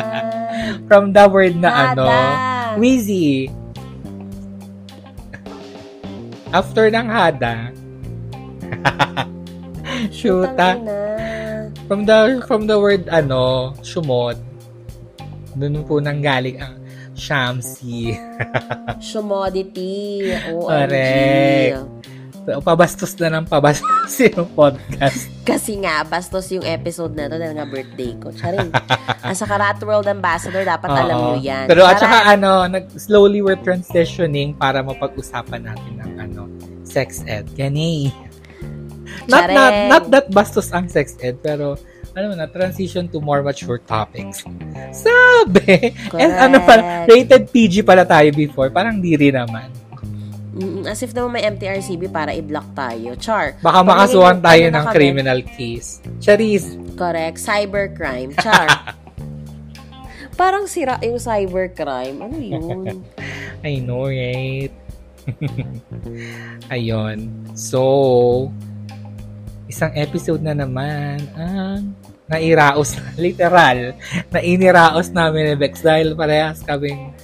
From the word na Hada. ano, wheezy. After ng hada, shoota. From the from the word ano, shumod. Doon po nang galing ang shamsi. Shumodity. OMG. Correct. So, pabastos na ng pabastos yung podcast. Kasi nga, bastos yung episode na to dahil nga birthday ko. Charing. As a Karat World Ambassador, dapat alam Oo. nyo yan. Pero at Para- saka ano, nag, slowly we're transitioning para mapag-usapan natin ng ano, sex ed. Gani. Not, not, not that bastos ang sex ed, pero mo na, transition to more mature topics. Sabi! And ano pa, Correct. rated PG pala tayo before. Parang di rin naman. Mm, as if naman may MTRCB para i-block tayo. Char. Baka makasuhan tayo ano ng kami? criminal case. Charis! Correct. Cybercrime. Char. Parang sira yung cybercrime. Ano yun? I know, right? Ayun. So, isang episode na naman ang nairaos, literal, na iniraos namin ni Bex dahil parehas kaming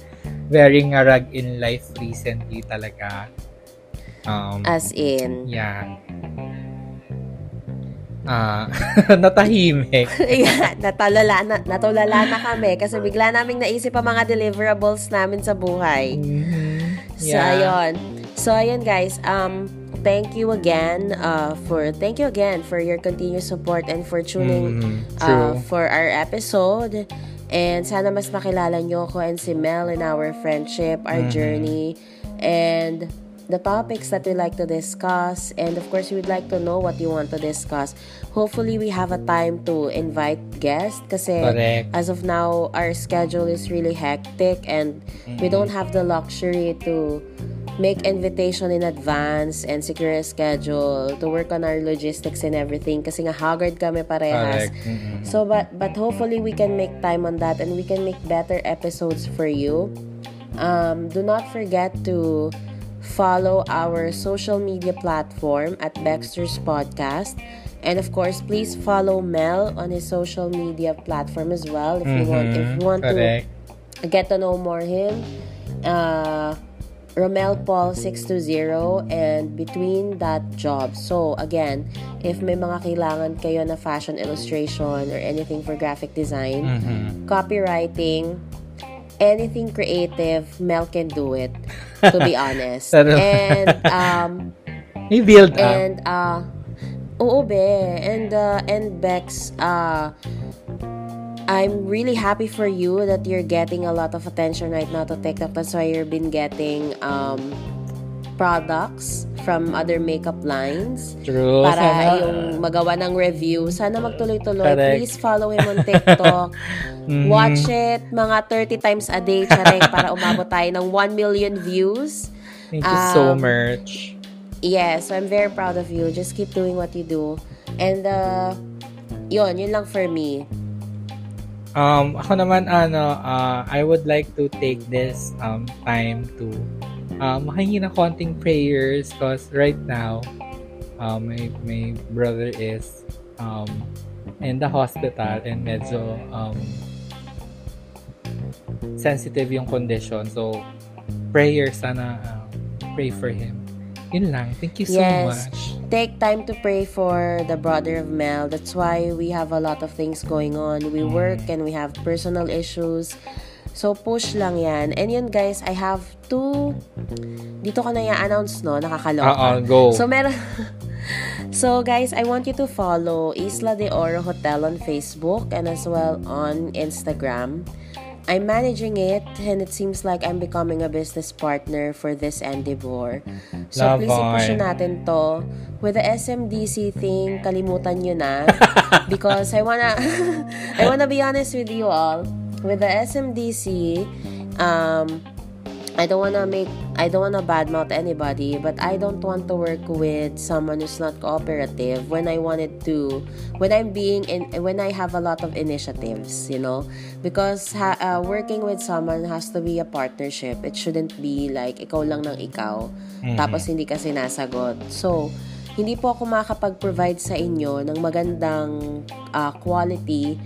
wearing a rug in life recently talaga. Um, As in. yeah. Ah, natahimik. yeah, natulala na, natulala na kami kasi bigla naming naisip ang mga deliverables namin sa buhay. So, Mm-hmm. Yeah. ayun. So, ayun guys, um, thank you again uh, for, thank you again for your continued support and for tuning Mhm, uh, for our episode. And sana mas makilala nyo ko and si Mel in our friendship, our Mhm. journey, and the topics that we like to discuss. And of course, we would like to know what you want to discuss. Hopefully, we have a time to invite guests kasi Correct. as of now, our schedule is really hectic and we don't have the luxury to make invitation in advance and secure a schedule to work on our logistics and everything kasi nga haggard kami parehas. Mhm. So but but hopefully we can make time on that and we can make better episodes for you. Um, do not forget to follow our social media platform at Baxter's Podcast. And of course, please follow Mel on his social media platform as well if you want if you want correct. to get to know more him. Uh Romel Paul 620 and between that job. So again, if may mga kailangan kayo na fashion illustration or anything for graphic design, Mhm. copywriting, anything creative, Mel can do it. To be honest. And um May build up. and uh oo be and uh, and Bex uh I'm really happy for you that you're getting a lot of attention right now to TikTok. That's why you've been getting um, products from other makeup lines. True. Para Sana- yung magawa ng review. Sana magtuloy-tuloy. Correct. Please follow him on TikTok. Mhm. Watch it mga 30 times a day, charing, para umabot tayo ng 1 million views. Thank you so Um, much. Yes, I'm very proud of you. Just keep doing what you do. And, uh, yun, yun lang for me. Um, ako naman, ano, uh, I would like to take this um, time to um, makingi ng konting prayers because right now, um, my, my brother is um, in the hospital and medyo um, sensitive yung condition. So, prayer sana um, pray for him. Yun lang. Thank you so yes. much. Take time to pray for the brother of Mel. That's why we have a lot of things going on. We Mm. work and we have personal issues. So, push lang yan. And yun, guys, I have two... Dito ko na i-announce, no? Nakakaloka. Oo, go. So, meron... so, guys, I want you to follow Isla de Oro Hotel on Facebook and as well on Instagram. I'm managing it and it seems like I'm becoming a business partner for this endeavor. So, Love please i-push on. natin to. With the SMDC thing, kalimutan nyo na. because I wanna... I wanna be honest with you all. With the SMDC, um, I don't wanna make I don't wanna badmouth anybody, but I don't want to work with someone who's not cooperative when I wanted to when I'm being in when I have a lot of initiatives, you know, because ha, uh, working with someone has to be a partnership. It shouldn't be like ikaw lang ng ikaw Mhm. tapos hindi ka sinasagot. So, hindi po ako makakapag-provide sa inyo ng magandang uh, quality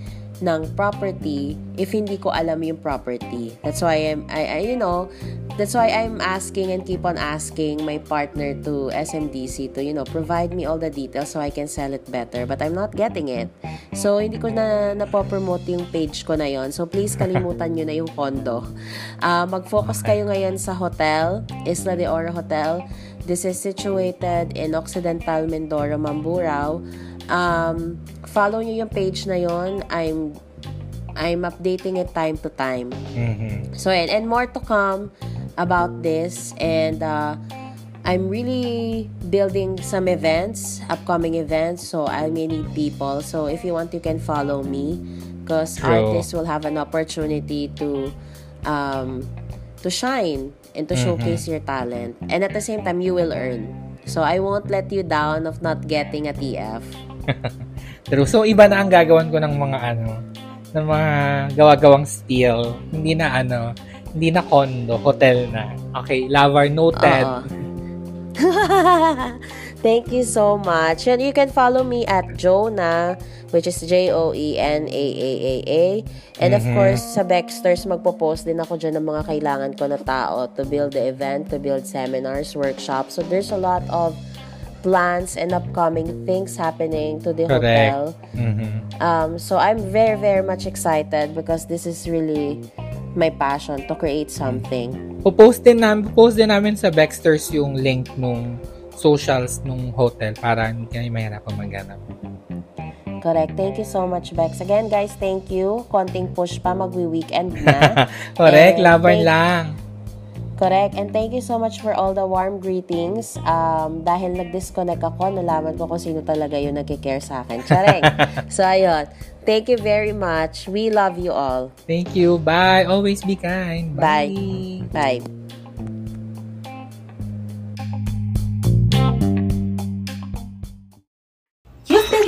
ng property if hindi ko alam yung property. That's why I'm, I, I, you know, that's why I'm asking and keep on asking my partner to SMDC to, you know, provide me all the details so I can sell it better. But I'm not getting it. So, hindi ko na napopromote yung page ko na yon So, please kalimutan nyo na yung condo. Uh, mag-focus kayo ngayon sa hotel, Isla de Oro Hotel. This is situated in Occidental Mindoro, Mamburao. Um, follow nyo yung page na yon I'm I'm updating it time to time. Mm-hmm. So, and, and more to come about this. And uh, I'm really building some events, upcoming events. So, I may need people. So, if you want, you can follow me. Because artists will have an opportunity to um, to shine and to Mm-hmm. showcase your talent. And at the same time, you will earn. So, I won't let you down of not getting a TF. True. So, iba na ang gagawan ko ng mga ano, ng mga gawa-gawang steel. Hindi na ano, hindi na condo, hotel na. Okay, Lavar noted. Thank you so much. And you can follow me at Jonah, which is E J-O-E-N-A-A-A-A. And of Mhm. course, sa Baxters, magpo-post din ako dyan ng mga kailangan ko na tao to build the event, to build seminars, workshops. So there's a lot of plans and upcoming things happening to the hotel. Correct. Mhm. Um, so I'm very, very much excited because this is really my passion to create something. Popost din namin, post din namin sa Baxters yung link nung socials nung hotel para hindi kayo mahirapan maghanap. Correct. Thank you so much, Bex. Again, guys, thank you. Konting push pa, magwi-weekend na. Correct, And laban thank- lang. Correct. And thank you so much for all the warm greetings. Um, dahil nag-disconnect ako, nalaman ko kung sino talaga yung nagkikare sa akin. Chareng. so, ayun. Thank you very much. We love you all. Thank you. Bye. Always be kind. Bye. Bye. You've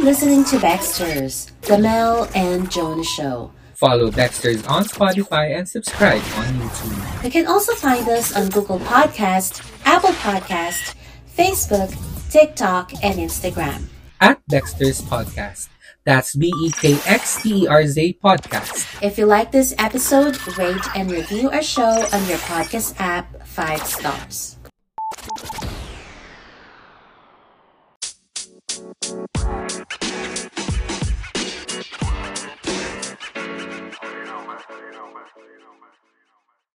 listening to Baxter's, The Mel and Jonah Show. Follow Baxters on Spotify and subscribe on YouTube. You can also find us on Google Podcast, Apple Podcast, Facebook, TikTok, and Instagram. At Dexter's Podcast. That's B E K X T E R Z Podcast. If you like this episode, rate and review our show on your podcast app five stars. Thank you.